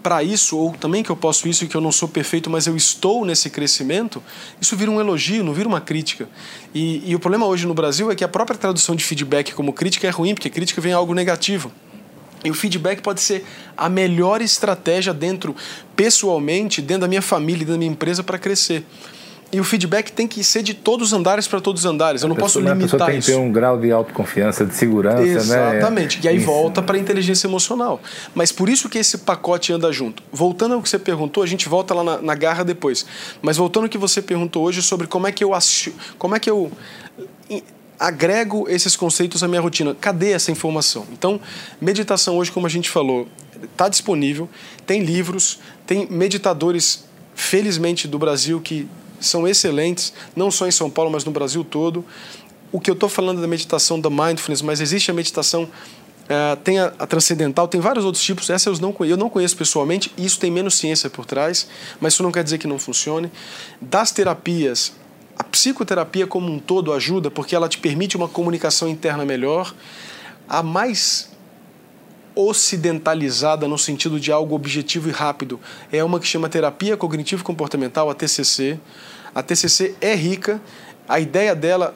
para isso, ou também que eu posso isso e que eu não sou perfeito, mas eu estou nesse crescimento, isso vira um elogio, não vira uma crítica. E, e o problema hoje no Brasil é que a própria tradução de feedback como crítica é ruim, porque crítica vem algo negativo. E o feedback pode ser a melhor estratégia dentro, pessoalmente, dentro da minha família, dentro da minha empresa para crescer. E o feedback tem que ser de todos os andares para todos os andares. Eu não pessoa, posso limitar isso. A pessoa tem que ter um grau de autoconfiança, de segurança, Exatamente. né? Exatamente. E aí isso. volta para a inteligência emocional. Mas por isso que esse pacote anda junto. Voltando ao que você perguntou, a gente volta lá na, na garra depois. Mas voltando ao que você perguntou hoje sobre como é que eu como é que eu agrego esses conceitos à minha rotina. Cadê essa informação? Então, meditação hoje, como a gente falou, está disponível, tem livros, tem meditadores, felizmente, do Brasil que são excelentes, não só em São Paulo, mas no Brasil todo. O que eu estou falando da meditação da mindfulness, mas existe a meditação Uh, tem a, a, transcendental, tem vários outros tipos. Essa eu não, eu não conheço pessoalmente, isso tem menos ciência por trás, mas isso não quer dizer que não funcione. Das terapias, a psicoterapia como um todo ajuda porque ela te permite uma comunicação interna melhor. A mais ocidentalizada no sentido de algo objetivo e rápido é uma que chama terapia cognitivo comportamental, a TCC. A TCC é rica, a ideia dela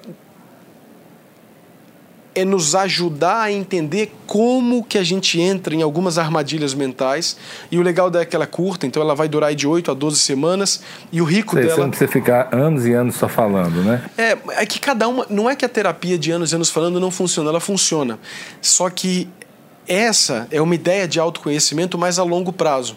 é nos ajudar a entender como que a gente entra em algumas armadilhas mentais. E o legal dela é que ela é curta, então ela vai durar de 8 a 12 semanas. E o rico Sei, dela. Você não precisa ficar anos e anos só falando, né? É, é que cada uma. Não é que a terapia de anos e anos falando não funciona, ela funciona. Só que essa é uma ideia de autoconhecimento mais a longo prazo.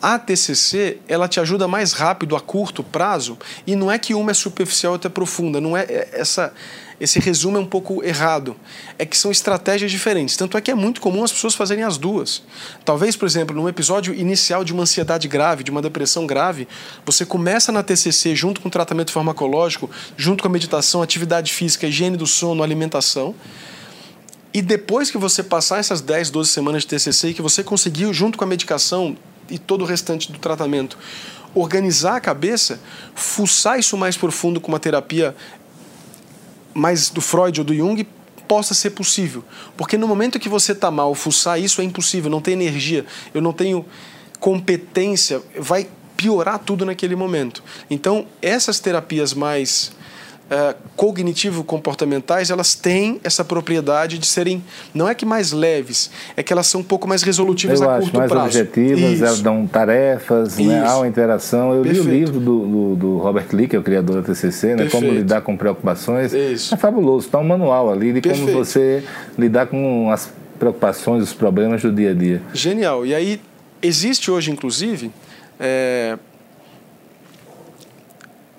A TCC, ela te ajuda mais rápido a curto prazo, e não é que uma é superficial e outra é profunda, não é, é essa esse resumo é um pouco errado. É que são estratégias diferentes. Tanto é que é muito comum as pessoas fazerem as duas. Talvez, por exemplo, num episódio inicial de uma ansiedade grave, de uma depressão grave, você começa na TCC junto com o tratamento farmacológico, junto com a meditação, atividade física, higiene do sono, alimentação. E depois que você passar essas 10, 12 semanas de TCC e que você conseguiu, junto com a medicação e todo o restante do tratamento, organizar a cabeça, fuçar isso mais profundo com uma terapia mais do Freud ou do Jung possa ser possível. Porque no momento que você está mal, fuçar isso é impossível, não tem energia, eu não tenho competência, vai piorar tudo naquele momento. Então, essas terapias mais uh, cognitivo-comportamentais, elas têm essa propriedade de serem, não é que mais leves, é que elas são um pouco mais resolutivas Eu a acho, curto mais prazo. objetivas, Isso. elas dão tarefas, né, há uma interação. Eu Perfeito. li o livro do, do, do, Robert Lee, que é o criador da TCC, né, Como. Lidar com Preocupações. Isso. É fabuloso, está um manual ali de como Perfeito. você lidar com as preocupações, os problemas do dia a dia. Genial. E aí, existe hoje, inclusive, é,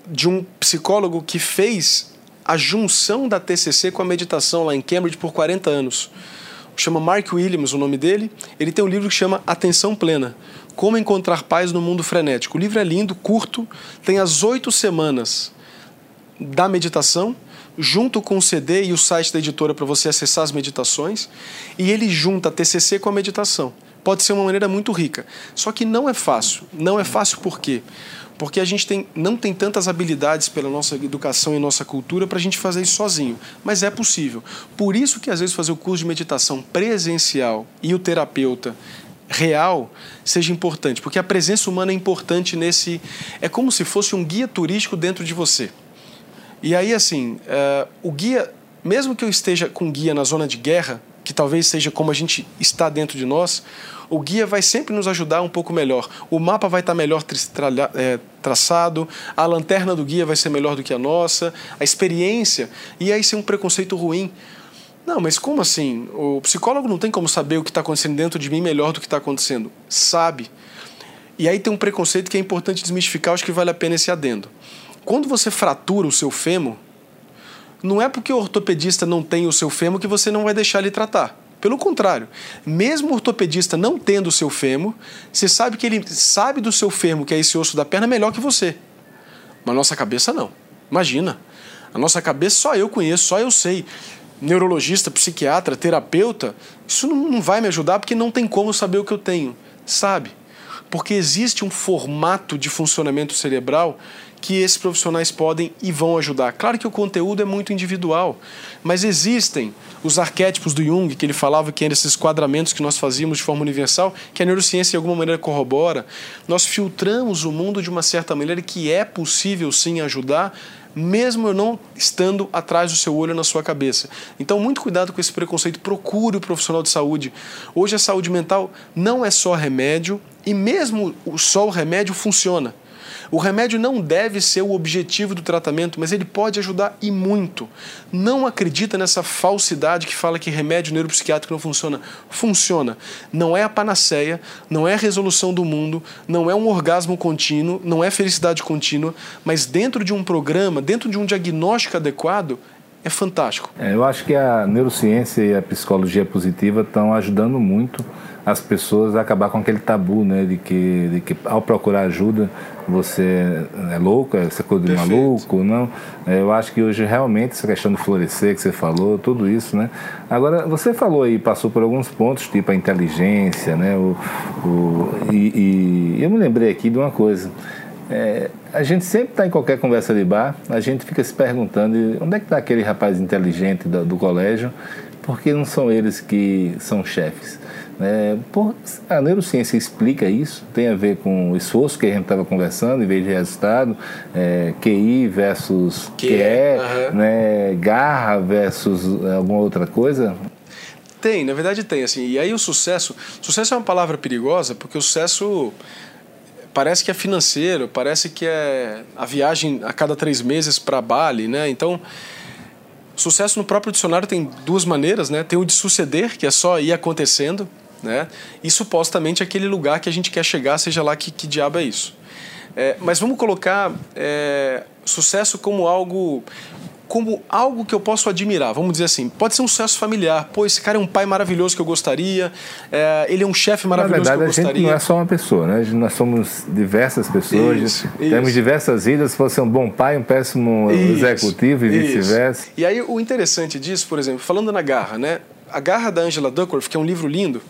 de um psicólogo que fez a junção da TCC com a meditação lá em Cambridge por 40 anos. Chama Mark Williams o nome dele. Ele tem um livro que chama Atenção Plena. Como encontrar paz no mundo frenético. O livro é lindo, curto, tem as oito semanas da meditação, junto com o CD e o site da editora para você acessar as meditações, e ele junta a TCC com a meditação. Pode ser uma maneira muito rica. Só que não é fácil. Não é fácil por quê? Porque a gente tem, não tem tantas habilidades pela nossa educação e nossa cultura para a gente fazer isso sozinho. Mas é possível. Por isso que às vezes fazer o curso de meditação presencial e o terapeuta real seja importante, porque a presença humana é importante nesse. É como se fosse um guia turístico dentro de você. E aí, assim, uh, o guia, mesmo que eu esteja com guia na zona de guerra, que talvez seja como a gente está dentro de nós, o guia vai sempre nos ajudar um pouco melhor. O mapa vai estar melhor é, traçado, a lanterna do guia vai ser melhor do que a nossa, a experiência, e aí ser um preconceito ruim. Não, mas como assim? O psicólogo não tem como saber o que está acontecendo dentro de mim melhor do que está acontecendo. Sabe. E aí tem um preconceito que é importante desmistificar, acho que vale a pena esse adendo. Quando você fratura o seu fêmur, não é porque o ortopedista não tem o seu fêmur que você não vai deixar ele tratar. Pelo contrário, mesmo o ortopedista não tendo o seu fêmur, você sabe que ele sabe do seu fêmur, que é esse osso da perna, melhor que você. Mas nossa cabeça não. Imagina. A nossa cabeça só eu conheço, só eu sei. Neurologista, psiquiatra, terapeuta, isso não vai me ajudar porque não tem como saber o que eu tenho. Sabe? Porque existe um formato de funcionamento cerebral que esses profissionais podem e vão ajudar. Claro que o conteúdo é muito individual, mas existem os arquétipos do Jung, que ele falava que eram esses quadramentos que nós fazíamos de forma universal, que a neurociência de alguma maneira corrobora. Nós filtramos o mundo de uma certa maneira que é possível sim ajudar, mesmo eu não estando atrás do seu olho na sua cabeça. Então, muito cuidado com esse preconceito. Procure o profissional de saúde. Hoje, a saúde mental não é só remédio, e mesmo só o remédio funciona. O remédio não deve ser o objetivo do tratamento, mas ele pode ajudar e muito. Não acredita nessa falsidade que fala que remédio neuropsiquiátrico não funciona. Funciona. Não é a panaceia, não é a resolução do mundo, não é um orgasmo contínuo, não é felicidade contínua, mas dentro de um programa, dentro de um diagnóstico adequado, é fantástico. É, eu acho que a neurociência e a psicologia positiva estão ajudando muito as pessoas acabar com aquele tabu, né, de que, de que ao procurar ajuda você é louco, você é coisa de Perfeito. maluco, não. É, eu acho que hoje realmente essa questão do florescer que você falou, tudo isso, né? Agora, você falou aí, passou por alguns pontos, tipo a inteligência, né? O, o, e, e eu me lembrei aqui de uma coisa. É, a gente sempre está em qualquer conversa de bar, a gente fica se perguntando onde é que está aquele rapaz inteligente do, do colégio, porque não são eles que são chefes. É, por, a neurociência explica isso, tem a ver com o esforço que a gente estava conversando, em vez de resultado, é, QI versus QE, QE né, garra versus alguma outra coisa? Tem, na verdade tem. Assim, e aí o sucesso. Sucesso é uma palavra perigosa porque o sucesso parece que é financeiro, parece que é a viagem a cada três meses para Bali, né? Então. Sucesso no próprio dicionário tem duas maneiras, né? Tem o de suceder, que é só ir acontecendo, né? E supostamente aquele lugar que a gente quer chegar, seja lá que, que diabo é isso. É, mas vamos colocar é, sucesso como algo como algo que eu posso admirar, vamos dizer assim. Pode ser um sucesso familiar. Pô, esse cara é um pai maravilhoso que eu gostaria, é, ele é um chefe maravilhoso verdade, que eu gostaria. A gente não é só uma pessoa, né? Nós somos diversas pessoas, isso, temos isso. diversas vidas. Se fosse um bom pai, um péssimo isso, executivo e vice-versa. E aí o interessante disso, por exemplo, falando na Garra, né? A Garra da Angela Duckworth, que é um livro lindo,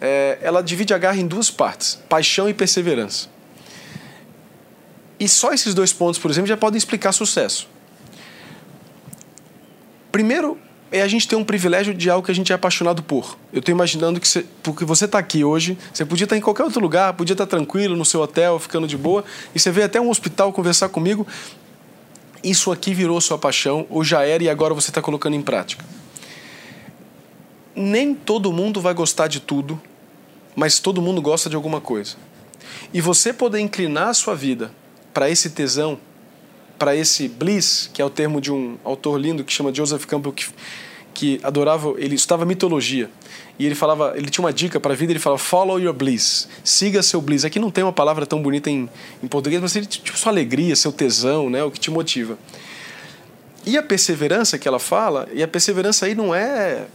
é, ela divide a garra em duas partes: paixão e perseverança. E só esses dois pontos, por exemplo, já podem explicar sucesso. Primeiro, é a gente ter um privilégio de algo que a gente é apaixonado por. Eu estou imaginando que você, porque você está aqui hoje, você podia estar em qualquer outro lugar, podia estar tranquilo no seu hotel, ficando de boa, e você veio até um hospital conversar comigo. Isso aqui virou sua paixão, ou já era e agora você está colocando em prática nem todo mundo vai gostar de tudo, mas todo mundo gosta de alguma coisa. E você poder inclinar a sua vida para esse tesão, para esse bliss, que é o termo de um autor lindo que chama Joseph Campbell, que, que adorava, ele estudava mitologia. E ele falava, ele tinha uma dica para a vida, ele falava follow your bliss, siga seu bliss. Aqui não tem uma palavra tão bonita em, em português, mas ele, tipo sua alegria, seu tesão, né, o que te motiva. E a perseverança que ela fala, e a perseverança aí não é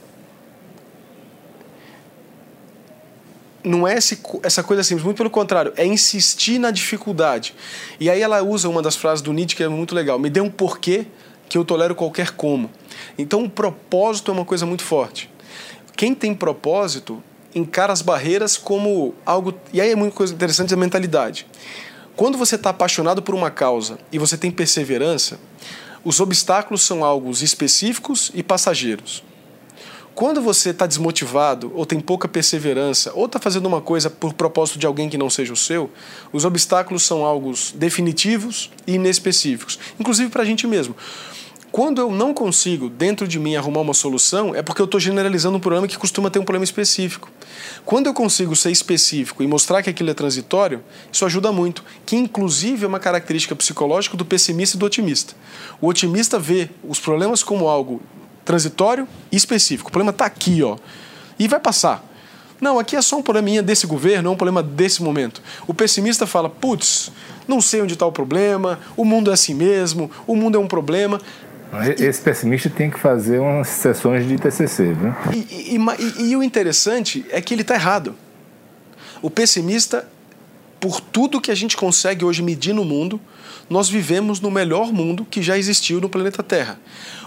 não é esse, essa coisa simples, muito pelo contrário, é insistir na dificuldade. E aí ela usa uma das frases do Nietzsche que é muito legal: me dê um porquê que eu tolero qualquer como. Então o propósito é uma coisa muito forte. Quem tem propósito encara as barreiras como algo. E aí é muito coisa interessante a mentalidade. Quando você está apaixonado por uma causa e você tem perseverança, os obstáculos são algo específicos e passageiros. Quando você está desmotivado, ou tem pouca perseverança, ou está fazendo uma coisa por propósito de alguém que não seja o seu, os obstáculos são algo definitivos e inespecíficos, inclusive para a gente mesmo. Quando eu não consigo, dentro de mim, arrumar uma solução, é porque eu estou generalizando um problema que costuma ter um problema específico. Quando eu consigo ser específico e mostrar que aquilo é transitório, isso ajuda muito, que inclusive é uma característica psicológica do pessimista e do otimista. O otimista vê os problemas como algo transitório e específico. O problema está aqui, ó. E vai passar. Não, aqui é só um probleminha desse governo, é um problema desse momento. O pessimista fala, putz, não sei onde está o problema, o mundo é assim mesmo, o mundo é um problema. Esse pessimista tem que fazer umas sessões de TCC, viu? E, e, e, e o interessante é que ele está errado. O pessimista, por tudo que a gente consegue hoje medir no mundo, nós vivemos no melhor mundo que já existiu no planeta Terra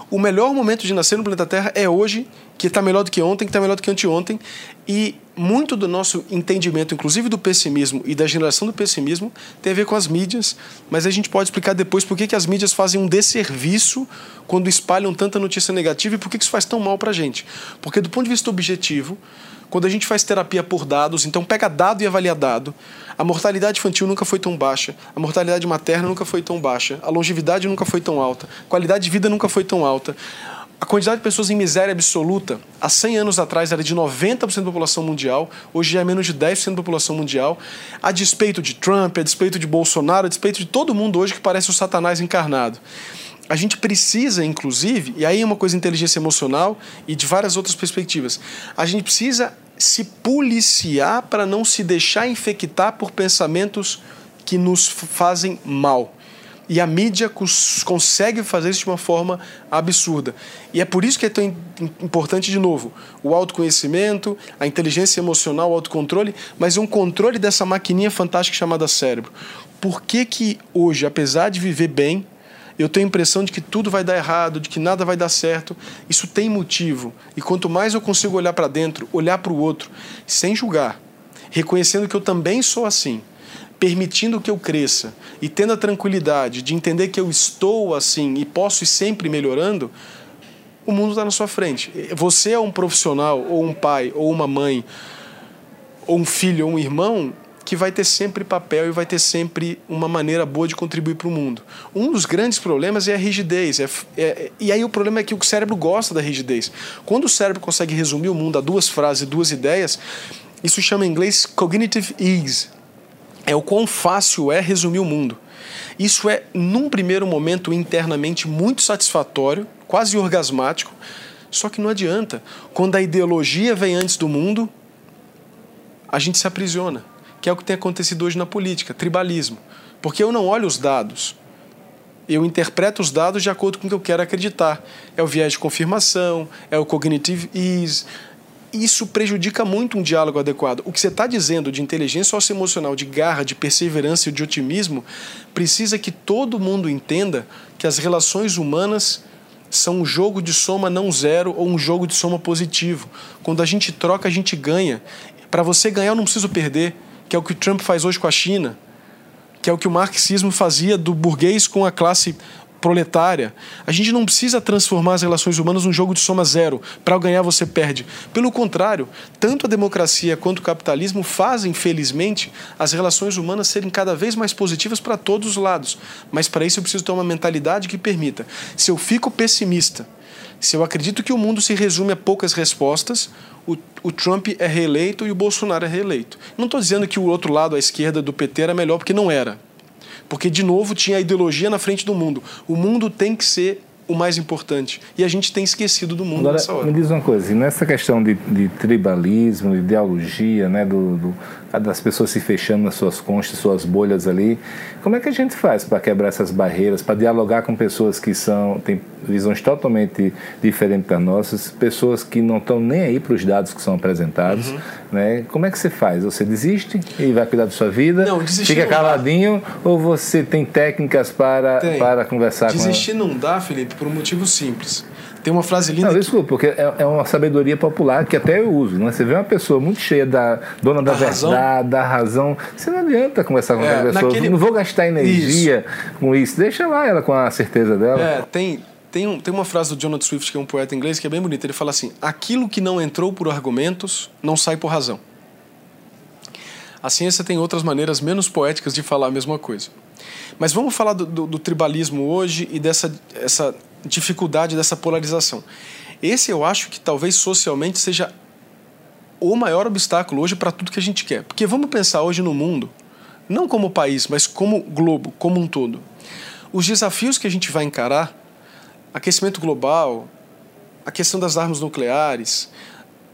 o melhor momento de nascer no planeta Terra é hoje, que está melhor do que ontem, que está melhor do que anteontem. E muito do nosso entendimento, inclusive do pessimismo e da geração do pessimismo, tem a ver com as mídias, mas a gente pode explicar depois por que, que as mídias fazem um desserviço quando espalham tanta notícia negativa e por que, que isso faz tão mal para a gente. Porque, do ponto de vista objetivo, quando a gente faz terapia por dados, então pega dado e avalia dado. A mortalidade infantil nunca foi tão baixa, a mortalidade materna nunca foi tão baixa, a longevidade nunca foi tão alta, a qualidade de vida nunca foi tão alta. A quantidade de pessoas em miséria absoluta, há 100 anos atrás, era de 90% da população mundial, hoje já é menos de 10% da população mundial. A despeito de Trump, a despeito de Bolsonaro, a despeito de todo mundo hoje que parece o Satanás encarnado a gente precisa, inclusive, e aí é uma coisa de inteligência emocional e de várias outras perspectivas, a gente precisa se policiar para não se deixar infectar por pensamentos que nos fazem mal. E a mídia consegue fazer isso de uma forma absurda. E é por isso que é tão importante, de novo, o autoconhecimento, a inteligência emocional, o autocontrole, mas um controle dessa maquininha fantástica chamada cérebro. Por que, que hoje, apesar de viver bem, eu tenho a impressão de que tudo vai dar errado, de que nada vai dar certo? Isso tem motivo. E quanto mais eu consigo olhar para dentro, olhar para o outro, sem julgar, reconhecendo que eu também sou assim permitindo que eu cresça e tendo a tranquilidade de entender que eu estou assim e posso ir sempre melhorando, o mundo está na sua frente. Você é um profissional, ou um pai, ou uma mãe, ou um filho, ou um irmão que vai ter sempre papel e vai ter sempre uma maneira boa de contribuir para o mundo. Um dos grandes problemas é a rigidez. É, é, e aí o problema é que o cérebro gosta da rigidez. Quando o cérebro consegue resumir o mundo a duas frases, duas ideias, isso chama em inglês cognitive ease é o quão fácil é resumir o mundo. Isso é, num primeiro momento, internamente muito satisfatório, quase orgasmático, só que não adianta. Quando a ideologia vem antes do mundo, a gente se aprisiona, que é o que tem acontecido hoje na política, tribalismo. Porque eu não olho os dados, eu interpreto os dados de acordo com o que eu quero acreditar. É o viés de confirmação, é o cognitive ease, isso prejudica muito um diálogo adequado. O que você está dizendo de inteligência socioemocional, de garra, de perseverança e de otimismo, precisa que todo mundo entenda que as relações humanas são um jogo de soma não zero ou um jogo de soma positivo. Quando a gente troca, a gente ganha. Para você ganhar, eu não preciso perder, que é o que o Trump faz hoje com a China, que é o que o marxismo fazia do burguês com a classe proletária. A gente não precisa transformar as relações humanas num jogo de soma zero. Para ganhar, você perde. Pelo contrário, tanto a democracia quanto o capitalismo fazem, felizmente, as relações humanas serem cada vez mais positivas para todos os lados. Mas para isso eu preciso ter uma mentalidade que permita. Se eu fico pessimista, se eu acredito que o mundo se resume a poucas respostas, o, o Trump é reeleito e o Bolsonaro é reeleito. Não estou dizendo que o outro lado, a esquerda do PT, era melhor, porque não era. Porque, de novo, tinha a ideologia na frente do mundo. O mundo tem que ser o mais importante. E a gente tem esquecido do mundo Agora, nessa hora. Me diz uma coisa, e nessa questão de, de tribalismo, ideologia, né, do, do, das pessoas se fechando nas suas conchas, suas bolhas ali. Como é que a gente faz para quebrar essas barreiras, para dialogar com pessoas que são têm visões totalmente diferentes das nossas, pessoas que não estão nem aí para os dados que são apresentados, uhum. né? Como é que você faz? Você desiste e vai cuidar da sua vida? Não, desistir Fica caladinho dá. ou você tem técnicas para tem. para conversar desistir com Desistir não dá, Felipe, por um motivo simples. Tem uma frase linda. Não, que... desculpa, porque é, é, uma sabedoria popular que até eu uso. Né? Você vê uma pessoa muito cheia da dona da, da verdade, razão. da razão. Você não adianta conversar com é, aquela pessoa. Naquele... Não vou gastar energia isso. com isso. Deixa lá ela com a certeza dela. É, tem, tem, um, tem uma frase do Jonathan Swift, que é um poeta inglês, que é bem bonita. Ele fala assim: aquilo que não entrou por argumentos não sai por razão. A ciência tem outras maneiras menos poéticas de falar a mesma coisa. Mas vamos falar do, do, do tribalismo hoje e dessa essa dificuldade dessa polarização. Esse eu acho que talvez socialmente seja o maior obstáculo hoje para tudo que a gente quer. Porque vamos pensar hoje no mundo, não como país, mas como globo, como um todo. Os desafios que a gente vai encarar, aquecimento global, a questão das armas nucleares,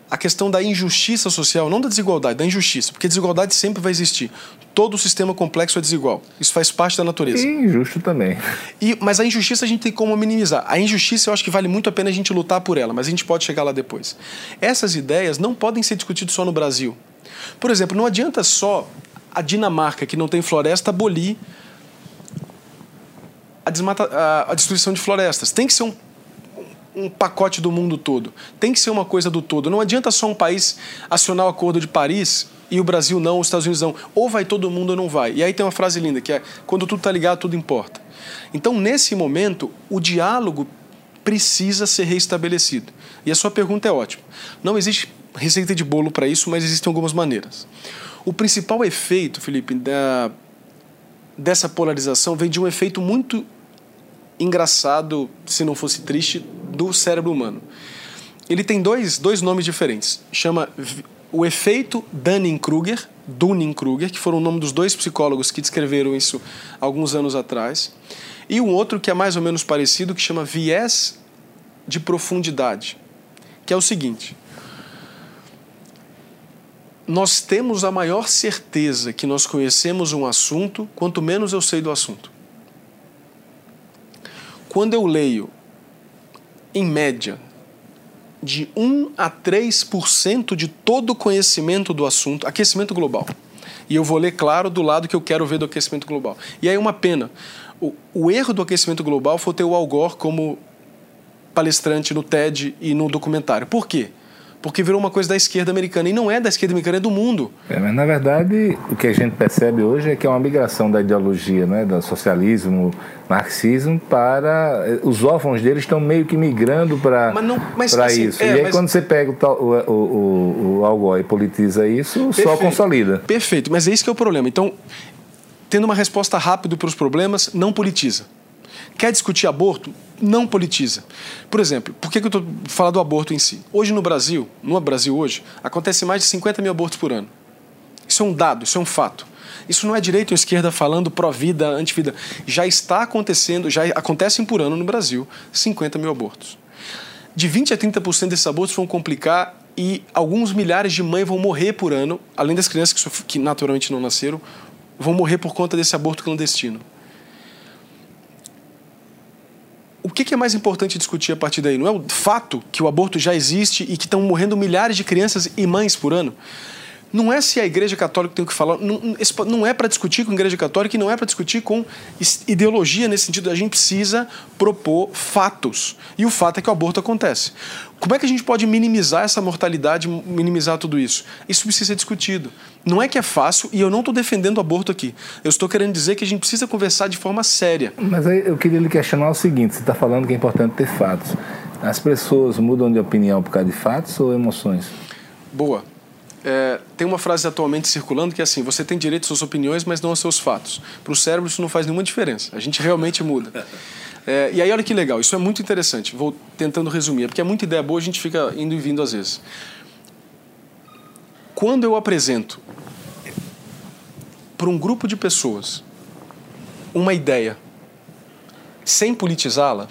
a questão da injustiça social, não da desigualdade, da injustiça, porque desigualdade sempre vai existir. Todo o sistema complexo é desigual. Isso faz parte da natureza. E injusto também. E, mas a injustiça a gente tem como minimizar. A injustiça eu acho que vale muito a pena a gente lutar por ela, mas a gente pode chegar lá depois. Essas ideias não podem ser discutidas só no Brasil. Por exemplo, não adianta só a Dinamarca, que não tem floresta, abolir a, desmata, a, a destruição de florestas. Tem que ser um um pacote do mundo todo. Tem que ser uma coisa do todo. Não adianta só um país acionar o Acordo de Paris e o Brasil não, os Estados Unidos não. Ou vai todo mundo ou não vai. E aí tem uma frase linda que é: quando tudo está ligado, tudo importa. Então, nesse momento, o diálogo precisa ser reestabelecido. E a sua pergunta é ótima. Não existe receita de bolo para isso, mas existem algumas maneiras. O principal efeito, Felipe, da, dessa polarização vem de um efeito muito engraçado, se não fosse triste, do cérebro humano. Ele tem dois, dois nomes diferentes. Chama o efeito Dunning-Kruger, Dunning-Kruger, que foram o nome dos dois psicólogos que descreveram isso alguns anos atrás, e um outro que é mais ou menos parecido, que chama viés de profundidade, que é o seguinte: nós temos a maior certeza que nós conhecemos um assunto quanto menos eu sei do assunto. quando eu leio, em média, de 1 a 3% de todo o conhecimento do assunto, aquecimento global. E eu vou ler, claro, do lado que eu quero ver do aquecimento global. E aí, uma pena. O, o erro do aquecimento global foi ter o Al Gore como palestrante no TED e no documentário. Por quê? Porque virou uma coisa da esquerda americana. E não é da esquerda americana, é do mundo. É, mas na verdade, o que a gente percebe hoje é que é uma migração da ideologia, né, do socialismo, marxismo, para. Eh, os órfãos deles estão meio que migrando para assim, isso. É, e aí, mas... quando você pega o, o, o, o e politiza isso, Perfeito. só consolida. Perfeito, mas é isso que é o problema. Então, tendo uma resposta rápida para os problemas, não politiza. Quer discutir aborto? Não politiza. Por exemplo, por que, eu estou falando do aborto em si? Hoje no Brasil, no Brasil hoje, acontece mais de 50 mil abortos por ano. Isso é um dado, isso é um fato. Isso não é direito ou esquerda falando pró-vida, anti-vida. Já está acontecendo, já acontecem por ano no Brasil 50 mil abortos. De 20 a 30% desses abortos vão complicar e alguns milhares de mães vão morrer por ano, além das crianças que naturalmente não nasceram, vão morrer por conta desse aborto clandestino. O que é mais importante discutir a partir daí? Não é o fato que o aborto já existe e que estão morrendo milhares de crianças e mães por ano? Não é se a Igreja Católica tem o que falar, não, não é para discutir com a Igreja Católica e não é para discutir com ideologia nesse sentido. A gente precisa propor fatos. E o fato é que o aborto acontece. Como é que a gente pode minimizar essa mortalidade, minimizar tudo isso? Isso precisa ser discutido. Não é que é fácil e eu não estou defendendo o aborto aqui. Eu estou querendo dizer que a gente precisa conversar de forma séria. Mas aí eu queria lhe questionar o seguinte: você está falando que é importante ter fatos. As pessoas mudam de opinião por causa de fatos ou emoções? Boa. É, tem uma frase atualmente circulando que é assim: você tem direito às suas opiniões, mas não aos seus fatos. Para o cérebro isso não faz nenhuma diferença. A gente realmente muda. É, e aí olha que legal, isso é muito interessante. Vou tentando resumir, porque é muita ideia boa, a gente fica indo e vindo às vezes. Quando eu apresento para um grupo de pessoas uma ideia sem politizá-la,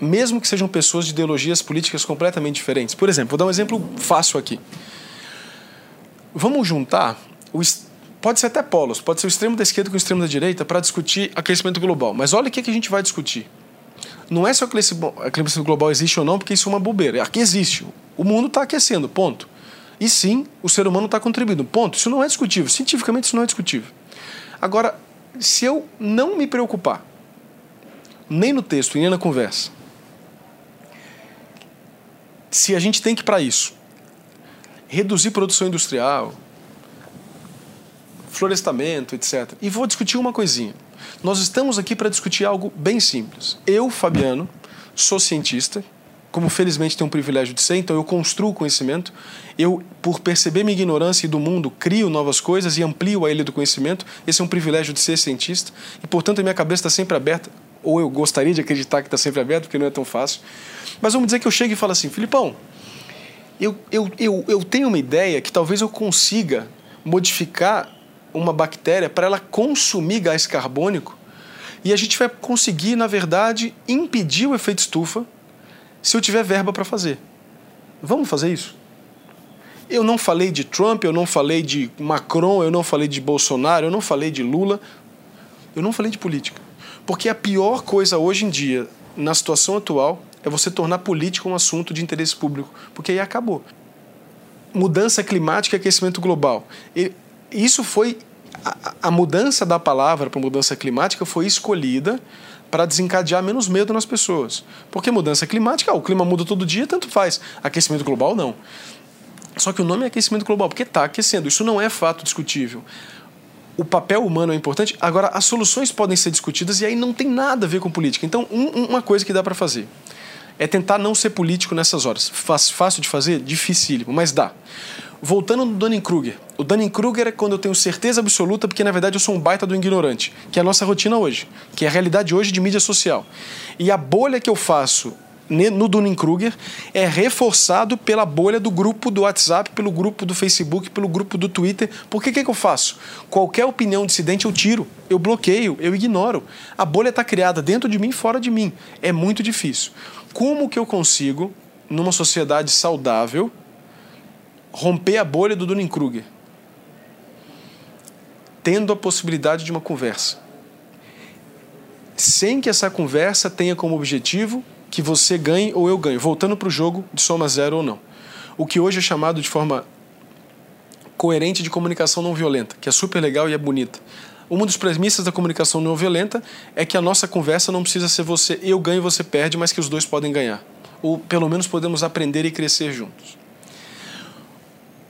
mesmo que sejam pessoas de ideologias políticas completamente diferentes. Por exemplo, vou dar um exemplo fácil aqui. Vamos juntar, o, pode ser até polos, pode ser o extremo da esquerda com o extremo da direita para discutir aquecimento global. Mas olha o que, que a gente vai discutir. Não é se o aquecimento global existe ou não, porque isso é uma bobeira. Aqui existe. O mundo está aquecendo, ponto. E sim, o ser humano está contribuindo, ponto. Isso não é discutível. Cientificamente, isso não é discutível. Agora, se eu não me preocupar, nem no texto, nem na conversa, se a gente tem que, para isso, reduzir produção industrial, florestamento, etc. E vou discutir uma coisinha. Nós estamos aqui para discutir algo bem simples. Eu, Fabiano, sou cientista, como felizmente tenho o privilégio de ser, então eu construo conhecimento. Eu, por perceber minha ignorância e do mundo, crio novas coisas e amplio a ilha do conhecimento. Esse é um privilégio de ser cientista. E, portanto, a minha cabeça está sempre aberta, ou eu gostaria de acreditar que está sempre aberta, porque não é tão fácil. Mas vamos dizer que eu chego e falo assim, Filipão, eu, eu, eu, eu tenho uma ideia que talvez eu consiga modificar uma bactéria para ela consumir gás carbônico e a gente vai conseguir, na verdade, impedir o efeito estufa se eu tiver verba para fazer. Vamos fazer isso? Eu não falei de Trump, eu não falei de Macron, eu não falei de Bolsonaro, eu não falei de Lula, eu não falei de política. Porque a pior coisa hoje em dia, na situação atual, é você tornar política um assunto de interesse público, porque aí acabou. Mudança climática e aquecimento global. E isso foi. A, a mudança da palavra para mudança climática foi escolhida para desencadear menos medo nas pessoas. Porque mudança climática, o clima muda todo dia, tanto faz. Aquecimento global, não. Só que o nome é aquecimento global, porque está aquecendo. Isso não é fato discutível. O papel humano é importante. Agora, as soluções podem ser discutidas e aí não tem nada a ver com política. Então, um, uma coisa que dá para fazer é tentar não ser político nessas horas. Fácil de fazer? Dificílimo, mas dá. Voltando no Dunning-Kruger. O Dunning-Kruger é quando eu tenho certeza absoluta, porque na verdade eu sou um baita do ignorante, que é a nossa rotina hoje, que é a realidade hoje de mídia social. E a bolha que eu faço no Dunning-Kruger é reforçado pela bolha do grupo do WhatsApp, pelo grupo do Facebook, pelo grupo do Twitter. Por que que, que eu faço? Qualquer opinião dissidente eu tiro, eu bloqueio, eu ignoro. A bolha está criada dentro de mim, fora de mim. É muito difícil. Como que eu consigo, numa sociedade saudável, romper a bolha do Dunning-Kruger? Tendo a possibilidade de uma conversa. sem que essa conversa tenha como objetivo que você ganhe ou eu ganhe, voltando para o jogo de soma zero ou não. O que hoje é chamado de forma coerente de comunicação não violenta, que é super legal e é bonita. Uma das premissas da comunicação não violenta é que a nossa conversa não precisa ser você eu ganho e você perde, mas que os dois podem ganhar. Ou pelo menos podemos aprender e crescer juntos.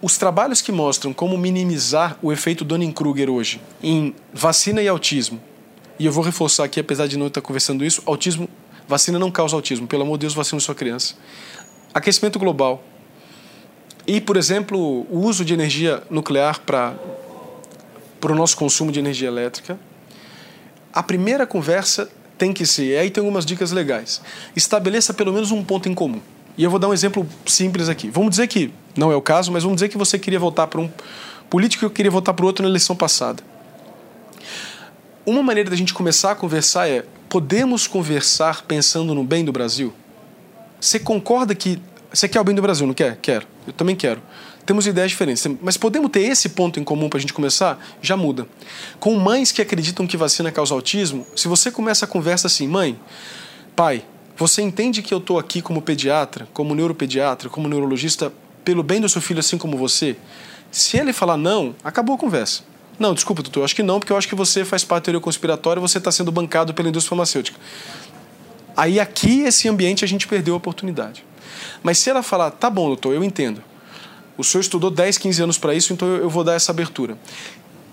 Os trabalhos que mostram como minimizar o efeito Dunning-Kruger hoje em vacina e autismo, e eu vou reforçar aqui, apesar de não estar conversando isso, autismo, vacina não causa autismo, pelo amor de Deus, vacina sua criança. Aquecimento global. E, por exemplo, o uso de energia nuclear para para o nosso consumo de energia elétrica. A primeira conversa tem que ser, e aí tem algumas dicas legais. Estabeleça pelo menos um ponto em comum. E eu vou dar um exemplo simples aqui. Vamos dizer que, não é o caso, mas vamos dizer que você queria votar para um político e eu queria votar para outro na eleição passada. Uma maneira da gente começar a conversar é: podemos conversar pensando no bem do Brasil? Você concorda que. Você quer o bem do Brasil, não quer? Quero. Eu também quero temos ideias diferentes. Mas podemos ter esse ponto em comum para a gente começar? Já muda. Com mães que acreditam que vacina causa autismo, se você começa a conversa assim, mãe, pai, você entende que eu estou aqui como pediatra, como neuropediatra, como neurologista, pelo bem do seu filho, assim como você? Se ele falar não, acabou a conversa. Não, desculpa, doutor, eu acho que não, porque eu acho que você faz parte da teoria conspiratória e você está sendo bancado pela indústria farmacêutica. Aí aqui, esse ambiente, a gente perdeu a oportunidade. Mas se ela falar, tá bom, doutor, eu entendo. O senhor estudou 10, 15 anos para isso, então eu vou dar essa abertura.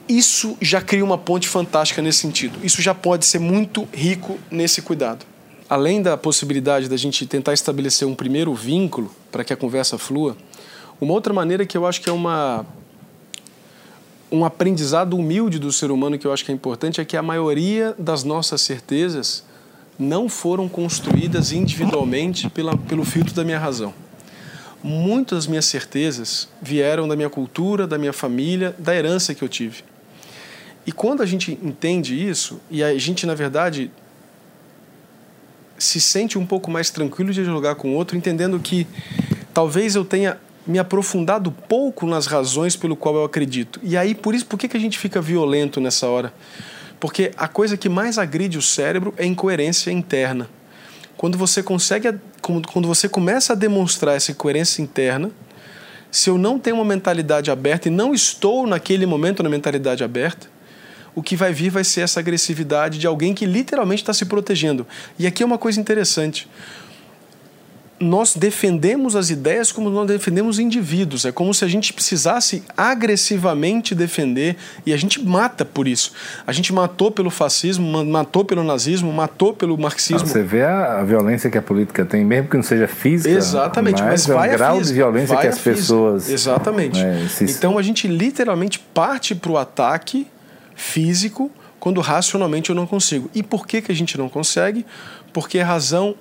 Isso já cria uma ponte fantástica nesse sentido. Isso já pode ser muito rico nesse cuidado. Além da possibilidade da gente tentar estabelecer um primeiro vínculo para que a conversa flua, uma outra maneira que eu acho que é uma um aprendizado humilde do ser humano que eu acho que é importante é que a maioria das nossas certezas não foram construídas individualmente pela, pelo filtro da minha razão muitas das minhas certezas vieram da minha cultura, da minha família, da herança que eu tive. E quando a gente entende isso, e a gente, na verdade, se sente um pouco mais tranquilo de dialogar com o outro, entendendo que talvez eu tenha me aprofundado pouco nas razões pelo qual eu acredito. E aí, por isso, por que, que a gente fica violento nessa hora? Porque a coisa que mais agride o cérebro é incoerência interna. Quando você consegue, quando você começa a demonstrar essa coerência interna, se eu não tenho uma mentalidade aberta e não estou naquele momento na mentalidade aberta, o que vai vir vai ser essa agressividade de alguém que literalmente está se protegendo. E aqui é uma coisa interessante nós defendemos as ideias como nós defendemos indivíduos. É como se a gente precisasse agressivamente defender e a gente mata por isso. A gente matou pelo fascismo, matou pelo nazismo, matou pelo marxismo. Você vê a violência que a política tem, mesmo que não seja física. Exatamente, mas, mas vai é um grau física, de violência que as pessoas. Exatamente. Né, se... Então a gente literalmente parte para o ataque físico quando racionalmente eu não consigo. E por que, que a gente não consegue? Porque a razão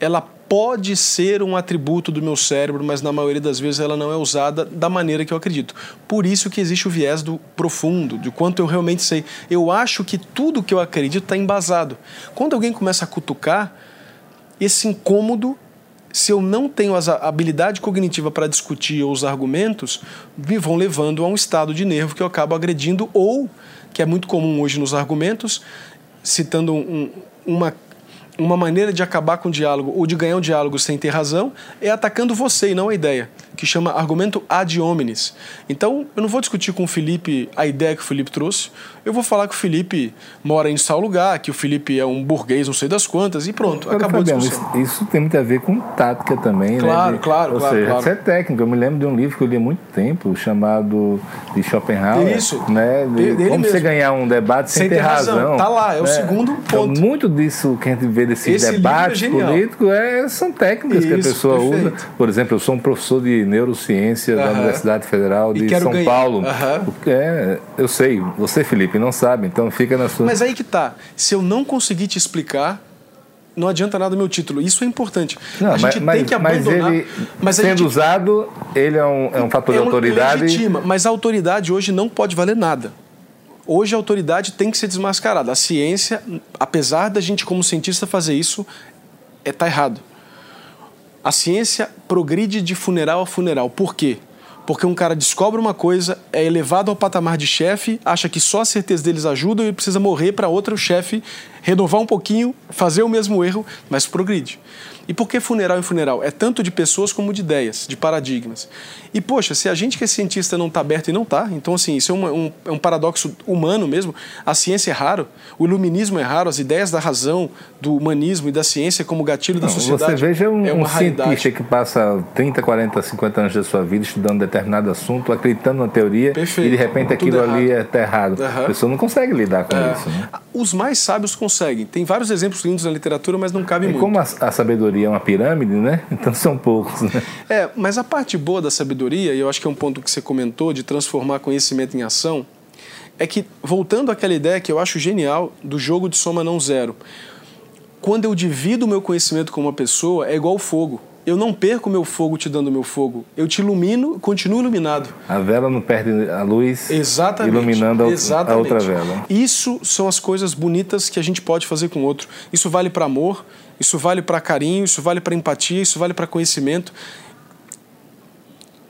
ela pode ser um atributo do meu cérebro, mas na maioria das vezes ela não é usada da maneira que eu acredito. Por isso que existe o viés do profundo, de quanto eu realmente sei. Eu acho que tudo que eu acredito está embasado. Quando alguém começa a cutucar, esse incômodo, se eu não tenho a habilidade cognitiva para discutir os argumentos, me vão levando a um estado de nervo que eu acabo agredindo ou, que é muito comum hoje nos argumentos, citando um, uma uma maneira de acabar com o diálogo ou de ganhar um diálogo sem ter razão é atacando você e não a ideia que chama argumento ad hominis. Então, eu não vou discutir com o Felipe a ideia que o Felipe trouxe, eu vou falar que o Felipe mora em tal lugar, que o Felipe é um burguês não sei das quantas, e pronto, acabou Fabiano. Isso, isso, tem muito a ver com tática também, claro, né? De, claro, ou claro, seja, claro. Isso é técnico. Eu me lembro de um livro que eu li há muito tempo, chamado de Schopenhauer. Isso. Né? De, de como você ganhar um debate sem, sem ter razão. razão. Tá lá, é o né? segundo então, ponto. Então, muito disso que a gente vê desses Esse debates é políticos é, são técnicas isso, que a pessoa perfeito. usa. Por exemplo, eu sou um professor de neurociência da Universidade Federal de São ganhar. Paulo. Uhum. É, eu sei, você, Felipe, não sabe, então fica na sua. Mas aí que tá. Se eu não conseguir te explicar, não adianta nada o meu título. Isso é importante. Não, a gente mas, tem que abandonar. Mas ele, mas sendo gente, usado, ele é um, é um fator é de autoridade. Legitima, mas a autoridade hoje não pode valer nada. Hoje a autoridade tem que ser desmascarada. A ciência, apesar da gente como cientista fazer isso, é tá errado. A ciência progride de funeral a funeral. Por quê? Porque um cara descobre uma coisa, é elevado ao patamar de chefe, acha que só a certeza deles ajuda e precisa morrer para outro chefe renovar um pouquinho, fazer o mesmo erro, mas progride. E por que funeral em funeral? É tanto de pessoas como de ideias, de paradigmas. E, poxa, se a gente que é cientista não está aberto e não está, então, assim, isso é um, um, é um, paradoxo humano mesmo. A ciência é raro, o iluminismo é raro, as ideias da razão, do humanismo e da ciência como gatilho não, da sociedade. Você veja um, é um cientista que passa 30, 40, 50 anos da sua vida estudando determinado assunto, acreditando na teoria, Perfeito. e de repente aquilo ali está errado. Uhum. A pessoa não consegue lidar com é. isso. Né? Os mais sábios conseguem. Tem vários exemplos lindos na literatura, mas não cabe e muito. Como a, a sabedoria é uma pirâmide, né? Então são poucos. Né? É, mas a parte boa da sabedoria, e eu acho que é um ponto que você comentou, de transformar conhecimento em ação, é que, voltando àquela ideia que eu acho genial do jogo de soma não zero, quando eu divido o meu conhecimento com uma pessoa, é igual fogo eu não perco meu fogo te dando meu fogo. Eu te ilumino, continuo iluminado. A vela não perde a luz, Exatamente. iluminando a, Exatamente. a outra vela. Isso são as coisas bonitas que a gente pode fazer com o outro. Isso vale para amor, isso vale para carinho, isso vale para empatia, isso vale para conhecimento.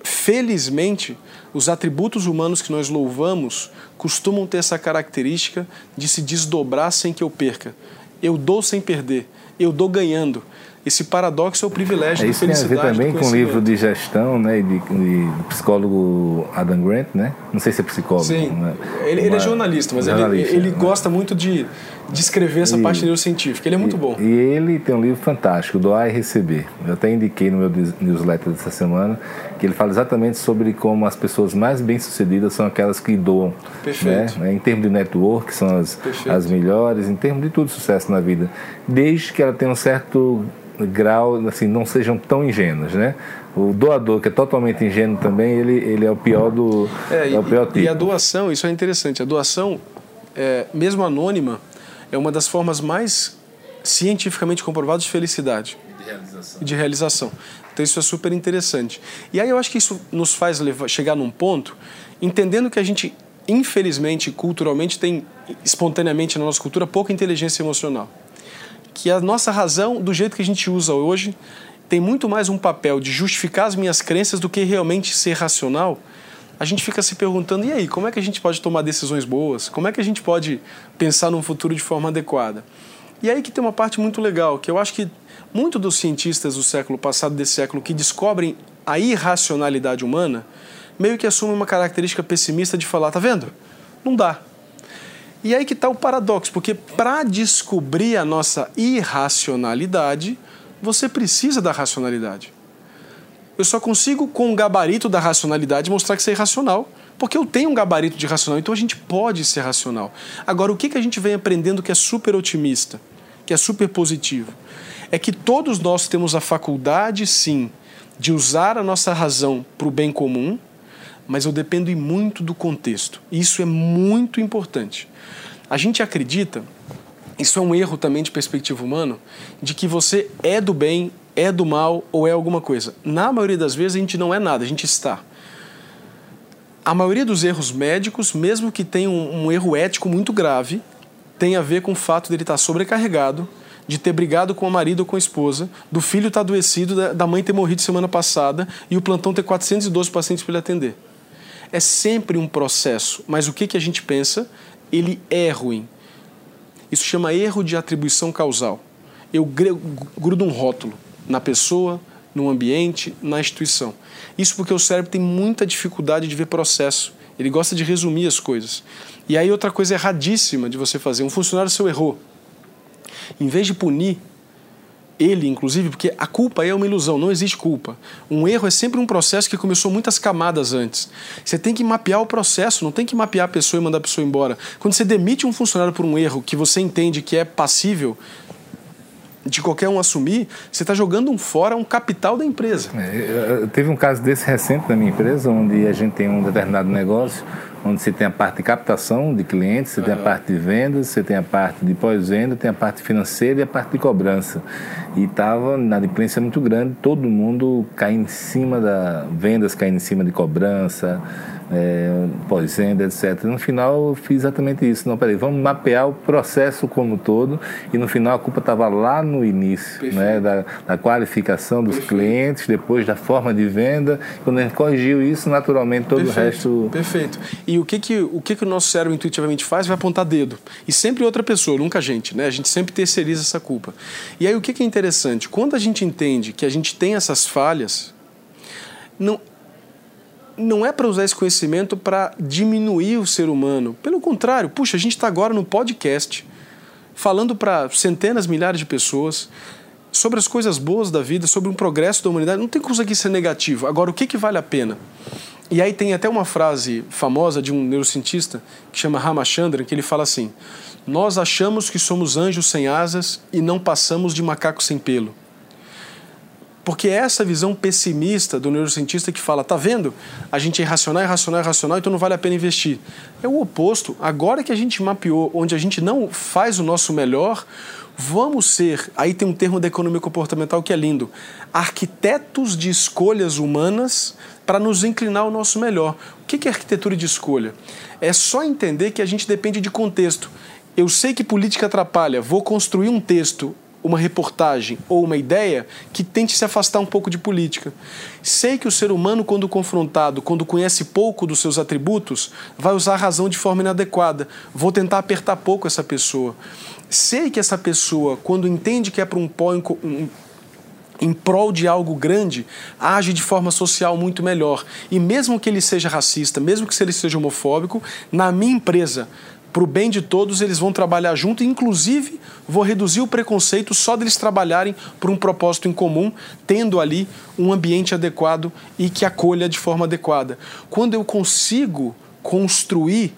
Felizmente, os atributos humanos que nós louvamos costumam ter essa característica de se desdobrar sem que eu perca. Eu dou sem perder, eu dou ganhando esse paradoxo é o privilégio é, isso da felicidade. Isso tem a ver também com o livro de gestão, né, de, de, psicólogo Adam Grant, né? Não sei se é psicólogo. Sim, né? ele, ele, é jornalista, mas jornalista, ele, ele né? gosta muito de descrever essa e, parte neurocientífica. Ele é muito e, bom. E ele tem um livro fantástico, Doar e Receber. Eu até indiquei no meu newsletter dessa semana que ele fala exatamente sobre como as pessoas mais bem-sucedidas são aquelas que doam. Perfeito. Né? Em termos de network, são as, as melhores, em termos de tudo sucesso na vida. Desde que ela tenha um certo grau, assim, não sejam tão ingênuos, né? O doador, que é totalmente ingênuo também, ele, ele é o pior do é, é o pior tipo. E a doação, isso é interessante, a doação, é, mesmo anônima, é uma das formas mais cientificamente comprovadas de felicidade. De realização. De realização. Então isso é super interessante. E aí eu acho que isso nos faz levar, chegar num ponto, entendendo que a gente, infelizmente, culturalmente, tem espontaneamente na nossa cultura pouca inteligência emocional que a nossa razão, do jeito que a gente usa hoje, tem muito mais um papel de justificar as minhas crenças do que realmente ser racional, a gente fica se perguntando: e aí, como é que a gente pode tomar decisões boas? Como é que a gente pode pensar num futuro de forma adequada? E aí que tem uma parte muito legal, que eu acho que muitos dos cientistas do século passado, desse século, que descobrem a irracionalidade humana, meio que assumem uma característica pessimista de falar: tá vendo? Não dá. E aí que está o paradoxo, porque para descobrir a nossa irracionalidade, você precisa da racionalidade. Eu só consigo, com o gabarito da racionalidade, mostrar que você é irracional, porque eu tenho um gabarito de racional, então a gente pode ser racional. Agora, o que, que a gente vem aprendendo que é super otimista, que é super positivo? É que todos nós temos a faculdade, sim, de usar a nossa razão para o bem comum, mas eu dependo muito do contexto. Isso é muito importante. A gente acredita, isso é um erro também de perspectiva humana, de que você é do bem, é do mal ou é alguma coisa. Na maioria das vezes a gente não é nada, a gente está. A maioria dos erros médicos, mesmo que tenha um, um erro ético muito grave, tem a ver com o fato dele estar sobrecarregado, de ter brigado com o marido ou com a esposa, do filho estar adoecido, da mãe ter morrido semana passada e o plantão ter 412 pacientes para ele atender. É sempre um processo, mas o que, que a gente pensa? ele é ruim. Isso chama erro de atribuição causal. Eu grudo um rótulo na pessoa, no ambiente, na instituição. Isso porque o cérebro tem muita dificuldade de ver processo. Ele gosta de resumir as coisas. E aí outra coisa erradíssima de você fazer, um funcionário seu errou. Em vez de punir, ele, inclusive, porque a culpa é uma ilusão, não existe culpa. Um erro é sempre um processo que começou muitas camadas antes. Você tem que mapear o processo, não tem que mapear a pessoa e mandar a pessoa embora. Quando você demite um funcionário por um erro que você entende que é passível de qualquer um assumir, você está jogando um fora um capital da empresa. É, teve um caso desse recente na minha empresa, onde a gente tem um determinado negócio onde você tem a parte de captação de clientes, você uhum. tem a parte de vendas, você tem a parte de pós-venda, tem a parte financeira e a parte de cobrança. E estava na adimplência muito grande, todo mundo caindo em cima da vendas, caindo em cima de cobrança, é, pós-venda, etc. No final, eu fiz exatamente isso. Não, peraí, vamos mapear o processo como todo e no final a culpa estava lá no início, né, da, da, qualificação dos Perfeito. clientes, depois da forma de venda. Quando a gente corrigiu isso, naturalmente todo Perfeito. o resto. Perfeito. E o que que o que que o nosso cérebro intuitivamente faz? Vai apontar dedo. E sempre outra pessoa, nunca a gente, né? A gente sempre terceiriza essa culpa. E aí o que que é interessante? Quando a gente entende que a gente tem essas falhas, não não é para usar esse conhecimento para diminuir o ser humano. Pelo contrário, puxa, a gente está agora no podcast falando para centenas, milhares de pessoas sobre as coisas boas da vida, sobre um progresso da humanidade. Não tem como isso aqui ser negativo. Agora, o que, que vale a pena? E aí tem até uma frase famosa de um neurocientista que chama Ramachandran, que ele fala assim: Nós achamos que somos anjos sem asas e não passamos de macacos sem pelo. Porque é essa visão pessimista do neurocientista que fala, tá vendo? A gente é irracional, irracional, irracional, então não vale a pena investir. É o oposto. Agora que a gente mapeou onde a gente não faz o nosso melhor, vamos ser, aí tem um termo da economia comportamental que é lindo, arquitetos de escolhas humanas para nos inclinar ao nosso melhor. O que é arquitetura de escolha? É só entender que a gente depende de contexto. Eu sei que política atrapalha, vou construir um texto uma reportagem ou uma ideia que tente se afastar um pouco de política. Sei que o ser humano, quando confrontado, quando conhece pouco dos seus atributos, vai usar a razão de forma inadequada. Vou tentar apertar pouco essa pessoa. Sei que essa pessoa, quando entende que é para um em, em prol de algo grande, age de forma social muito melhor. E mesmo que ele seja racista, mesmo que ele seja homofóbico, na minha empresa, para o bem de todos, eles vão trabalhar junto, inclusive vou reduzir o preconceito só deles trabalharem por um propósito em comum, tendo ali um ambiente adequado e que acolha de forma adequada. Quando eu consigo construir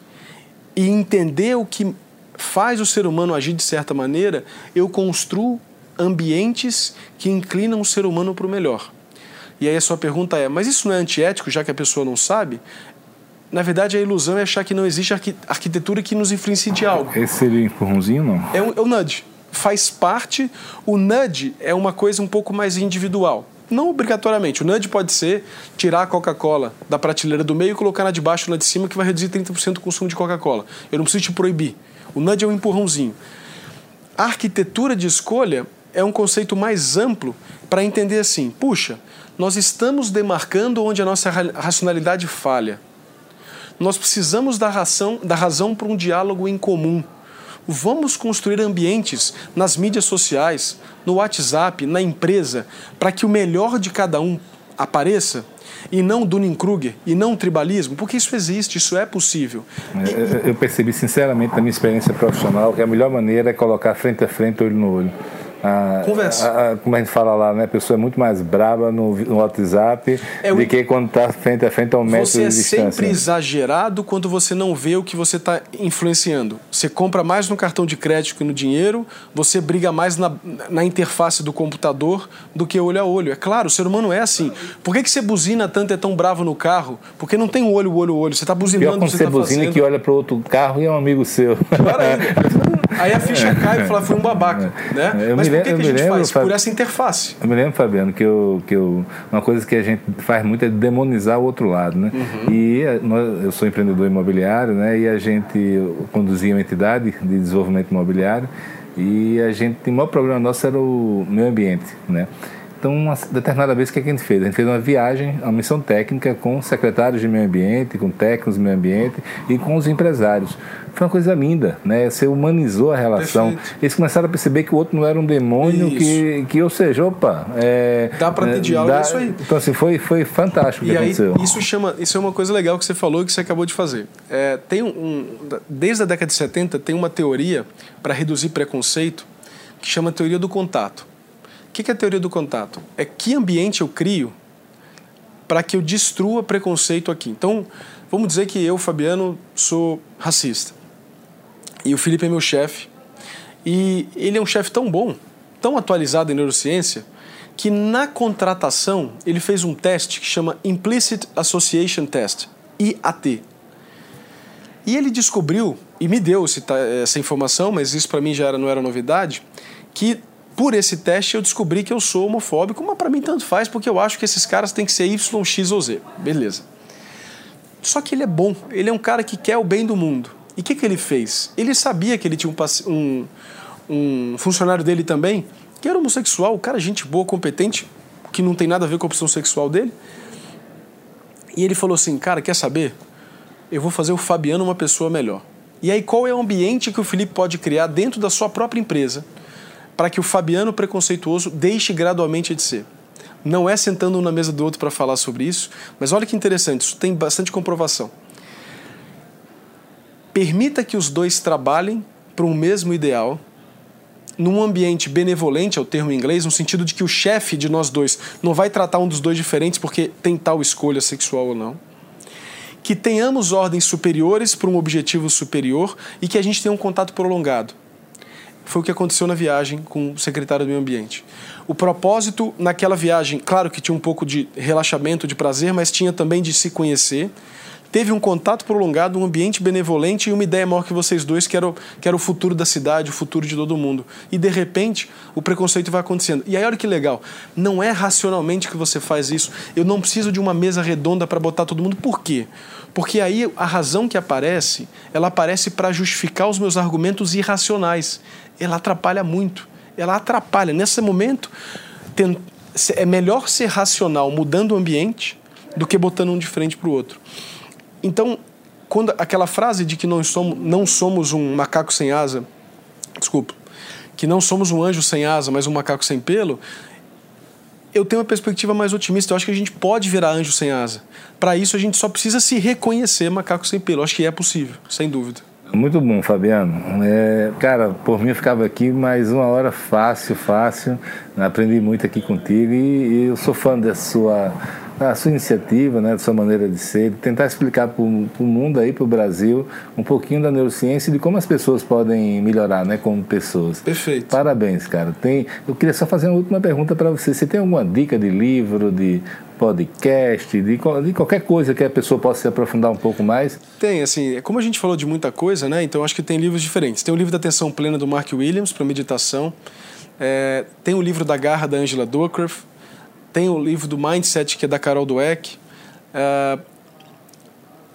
e entender o que faz o ser humano agir de certa maneira, eu construo ambientes que inclinam o ser humano para o melhor. E aí a sua pergunta é: mas isso não é antiético, já que a pessoa não sabe? Na verdade, a ilusão é achar que não existe arquitetura que nos influencie de algo. Esse seria empurrãozinho, não? É, um, é o nudge. Faz parte. O nudge é uma coisa um pouco mais individual. Não obrigatoriamente. O nudge pode ser tirar a Coca-Cola da prateleira do meio e colocar na de baixo na de cima, que vai reduzir 30% o consumo de Coca-Cola. Eu não preciso te proibir. O nudge é um empurrãozinho. A arquitetura de escolha é um conceito mais amplo para entender assim: puxa, nós estamos demarcando onde a nossa racionalidade falha nós precisamos da razão, da razão para um diálogo em comum. Vamos construir ambientes nas mídias sociais, no WhatsApp, na empresa, para que o melhor de cada um apareça e não Dunning-Kruger, e não tribalismo, porque isso existe, isso é possível. Eu percebi sinceramente na minha experiência profissional que a melhor maneira é colocar frente a frente, olho no olho. A, Conversa. A, a, como a gente fala lá, né? A pessoa é muito mais braba no, no WhatsApp é do que quando está frente a frente a um metro de distância. Você é sempre exagerado quando você não vê o que você está influenciando. Você compra mais no cartão de crédito que no dinheiro, você briga mais na, na interface do computador do que olho a olho. É claro, o ser humano é assim. Por que, que você buzina tanto e é tão bravo no carro? Porque não tem olho, olho, olho. Você está buzinando, Pior quando você você tá buzina fazendo. que olha para outro carro e é um amigo seu. Aí a ficha cai e fala, foi um babaca. Né? Eu Mas por que, que a lembro- gente me faz? lembro, Por essa interface. Eu me lembro, Fabiano, que, eu, que eu, uma coisa que a gente faz muito é demonizar o outro lado, né? E eh, nós, eu sou empreendedor imobiliário, né? E a gente conduzia uma entidade de desenvolvimento imobiliário e a gente, o maior problema nosso era o meio ambiente, né? Então, uma determinada vez, o que, é que a gente fez? A gente fez uma viagem, uma missão técnica com secretários de meio ambiente, com técnicos de meio ambiente e com os empresários. Foi uma coisa linda, né? Você humanizou a relação. Perfeito. Eles começaram a perceber que o outro não era um demônio, que, que, ou seja, opa... É, Dá pra ter é, diálogo, é isso aí. Então, assim, foi, foi fantástico o que aí, aconteceu. isso chama, isso é uma coisa legal que você falou e que você acabou de fazer. É, tem um, um- desde a década de 70 tem uma teoria para reduzir preconceito que chama teoria do contato. O que é a teoria do contato? É que ambiente eu crio para que eu destrua preconceito aqui. Então, vamos dizer que eu, Fabiano, sou racista. E o Felipe é meu chefe. E ele é um chefe tão bom, tão atualizado em neurociência, que na contratação ele fez um teste que chama Implicit Association Test, IAT. E ele descobriu, e me deu essa informação, mas isso para mim já era, não era novidade, que por esse teste eu descobri que eu sou homofóbico, mas para mim tanto faz, porque eu acho que esses caras têm que ser Y, X ou Z. Beleza. Só que ele é bom, ele é um cara que quer o bem do mundo. E o que, que ele fez? Ele sabia que ele tinha um, um, um funcionário dele também, que era homossexual, o cara, gente boa, competente, que não tem nada a ver com a opção sexual dele. E ele falou assim: Cara, quer saber? Eu vou fazer o Fabiano uma pessoa melhor. E aí, qual é o ambiente que o Felipe pode criar dentro da sua própria empresa para que o Fabiano preconceituoso deixe gradualmente de ser? Não é sentando um na mesa do outro para falar sobre isso, mas olha que interessante, isso tem bastante comprovação. Permita que os dois trabalhem para um mesmo ideal, num ambiente benevolente, é o termo em inglês, no sentido de que o chefe de nós dois não vai tratar um dos dois diferentes porque tem tal escolha sexual ou não. Que tenhamos ordens superiores para um objetivo superior e que a gente tenha um contato prolongado. Foi o que aconteceu na viagem com o secretário do Meio Ambiente. O propósito naquela viagem, claro que tinha um pouco de relaxamento, de prazer, mas tinha também de se conhecer. Teve um contato prolongado, um ambiente benevolente e uma ideia maior que vocês dois, que era, o, que era o futuro da cidade, o futuro de todo mundo. E de repente, o preconceito vai acontecendo. E aí, olha que legal, não é racionalmente que você faz isso. Eu não preciso de uma mesa redonda para botar todo mundo. Por quê? Porque aí a razão que aparece, ela aparece para justificar os meus argumentos irracionais. Ela atrapalha muito ela atrapalha. Nesse momento, tem, é melhor ser racional mudando o ambiente do que botando um de frente para o outro. Então, quando aquela frase de que não somos, não somos um macaco sem asa, desculpa, que não somos um anjo sem asa, mas um macaco sem pelo, eu tenho uma perspectiva mais otimista. Eu acho que a gente pode virar anjo sem asa. Para isso, a gente só precisa se reconhecer macaco sem pelo. Eu acho que é possível, sem dúvida. Muito bom, Fabiano. É, cara, por mim eu ficava aqui mais uma hora fácil, fácil. Aprendi muito aqui contigo e, e eu sou fã da sua, da sua iniciativa, né, da sua maneira de ser, de tentar explicar para o mundo aí, para o Brasil, um pouquinho da neurociência e de como as pessoas podem melhorar, né, como pessoas. Perfeito. Parabéns, cara. Tem, eu queria só fazer uma última pergunta para você. Você tem alguma dica de livro, de podcast, de, de, qualquer coisa que a pessoa possa se aprofundar um pouco mais? Tem, assim, como a gente falou de muita coisa, né? Então acho que tem livros diferentes. Tem o livro da Atenção Plena do Mark Williams para meditação. É, tem o livro da Garra da Angela Duckworth. Tem o livro do Mindset que é da Carol Dweck. É,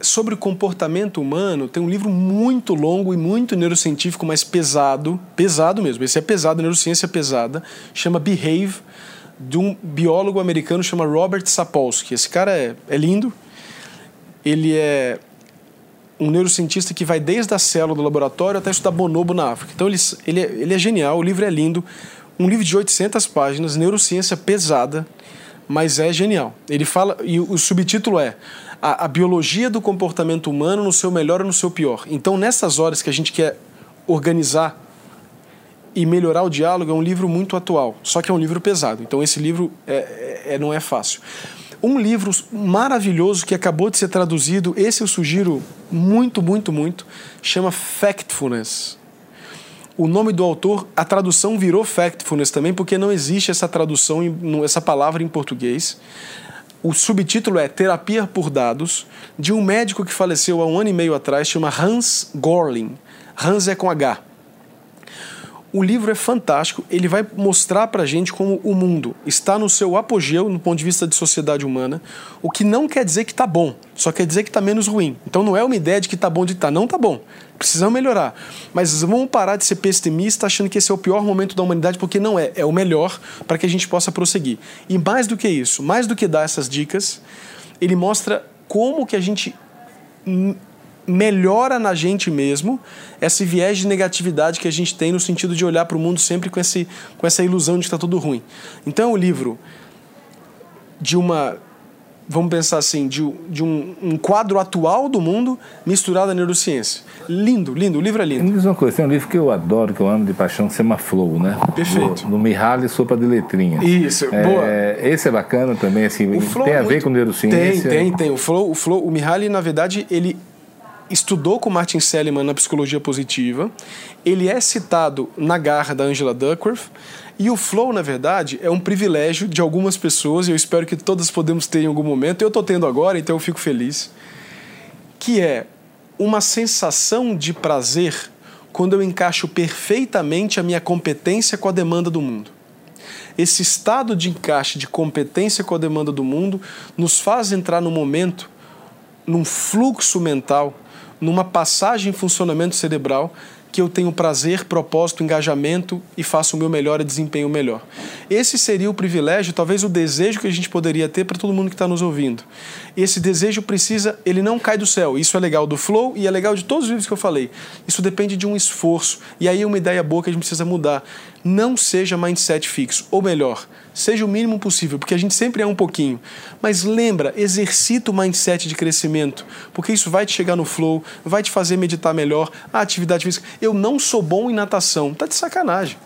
sobre o comportamento humano, tem um livro muito longo e muito neurocientífico, mas pesado, pesado mesmo. Esse é pesado, neurociência pesada, chama Behave de um biólogo americano chamado Robert Sapolsky. Esse cara é, é lindo. Ele é um neurocientista que vai desde a célula do laboratório até estudar bonobo na África. Então ele, ele, é, ele é genial, o livro é lindo. Um livro de 800 páginas, neurociência pesada, mas é genial. Ele fala, e o subtítulo é a, a biologia do comportamento humano no seu melhor ou no seu pior. Então, nessas horas que a gente quer organizar e melhorar o diálogo é um livro muito atual, só que é um livro pesado. Então esse livro é, é, é, não é fácil. Um livro maravilhoso que acabou de ser traduzido, esse eu sugiro muito, muito, muito, chama Factfulness. O nome do autor, a tradução virou Factfulness também, porque não existe essa tradução, essa palavra em português. O subtítulo é Terapia por Dados, de um médico que faleceu há um ano e meio atrás, chama Hans Gorling. Hans é com H. O livro é fantástico, ele vai mostrar pra gente como o mundo está no seu apogeu no ponto de vista de sociedade humana, o que não quer dizer que tá bom, só quer dizer que tá menos ruim. Então não é uma ideia de que tá bom de tá, não tá bom. Precisamos melhorar. Mas vamos parar de ser pessimista achando que esse é o pior momento da humanidade, porque não é, é o melhor para que a gente possa prosseguir. E mais do que isso, mais do que dar essas dicas, ele mostra como que a gente melhora na gente mesmo esse viés de negatividade que a gente tem no sentido de olhar para o mundo sempre com, esse, com essa ilusão de que está tudo ruim. Então, o livro de uma, vamos pensar assim, de, de um, um, quadro atual do mundo misturado à neurociência. Lindo, lindo, o livro é lindo. Me diz uma coisa, tem um livro que eu adoro, que eu amo de paixão, que se chama Flow, né? Perfeito. Do, do Mihaly Sopa de Letrinhas. Isso, é, boa. Esse é bacana também, assim, tem a é ver muito... com neurociência? Tem, tem, tem. O Flow, o Flow, o Mihaly, na verdade, ele estudou com Martin Seligman na psicologia positiva. Ele é citado na garra da Angela Duckworth. E o flow, na verdade, é um privilégio de algumas pessoas, e eu espero que todas podemos ter em algum momento. Eu estou tendo agora, então eu fico feliz. Que é uma sensação de prazer quando eu encaixo perfeitamente a minha competência com a demanda do mundo. Esse estado de encaixe de competência com a demanda do mundo nos faz entrar no momento num fluxo mental, numa passagem em funcionamento cerebral que eu tenho prazer, propósito, engajamento e faço o meu melhor e desempenho melhor. Esse seria o privilégio, talvez o desejo que a gente poderia ter para todo mundo que está nos ouvindo. Esse desejo precisa, ele não cai do céu. Isso é legal do Flow e é legal de todos os livros que eu falei. Isso depende de um esforço. E aí uma ideia boa que a gente precisa mudar. Não seja mindset fixo, ou melhor, seja o mínimo possível, porque a gente sempre é um pouquinho. Mas lembra, exercita o mindset de crescimento, porque isso vai te chegar no flow, vai te fazer meditar melhor, a atividade física. Eu não sou bom em natação, tá de sacanagem.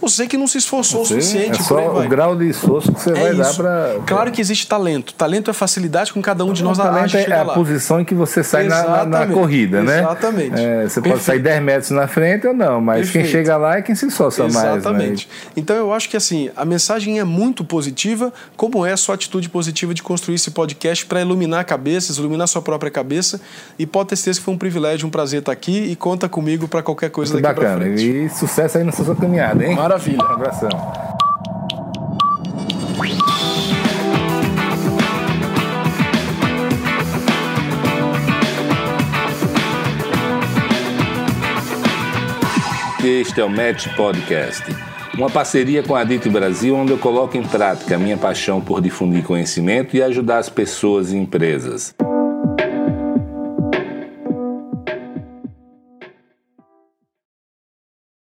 Você que não se esforçou Você, o suficiente. É só o grau de esforço que você é vai isso. dar para. Claro que existe talento. Talento é facilidade com cada um de nós na talento é a lá. posição em que você sai na, na, na corrida, né? Exatamente. É, você pode Perfeito. sair 10 metros na frente ou não, mas Perfeito. quem chega lá é quem se esforça mais. né? Exatamente. Então eu acho que assim, a mensagem é muito positiva, como é a sua atitude positiva de construir esse podcast para iluminar cabeças, iluminar sua própria cabeça. E pode ter certeza que foi um privilégio, um prazer estar aqui e conta comigo para qualquer coisa Muito daqui para bacana. frente. E sucesso aí nessa sua caminhada, hein? Maravilha. Um abração. Este é o Match Podcast, uma parceria com a Dito Brasil, onde eu coloco em prática a minha paixão por difundir conhecimento e ajudar as pessoas e empresas.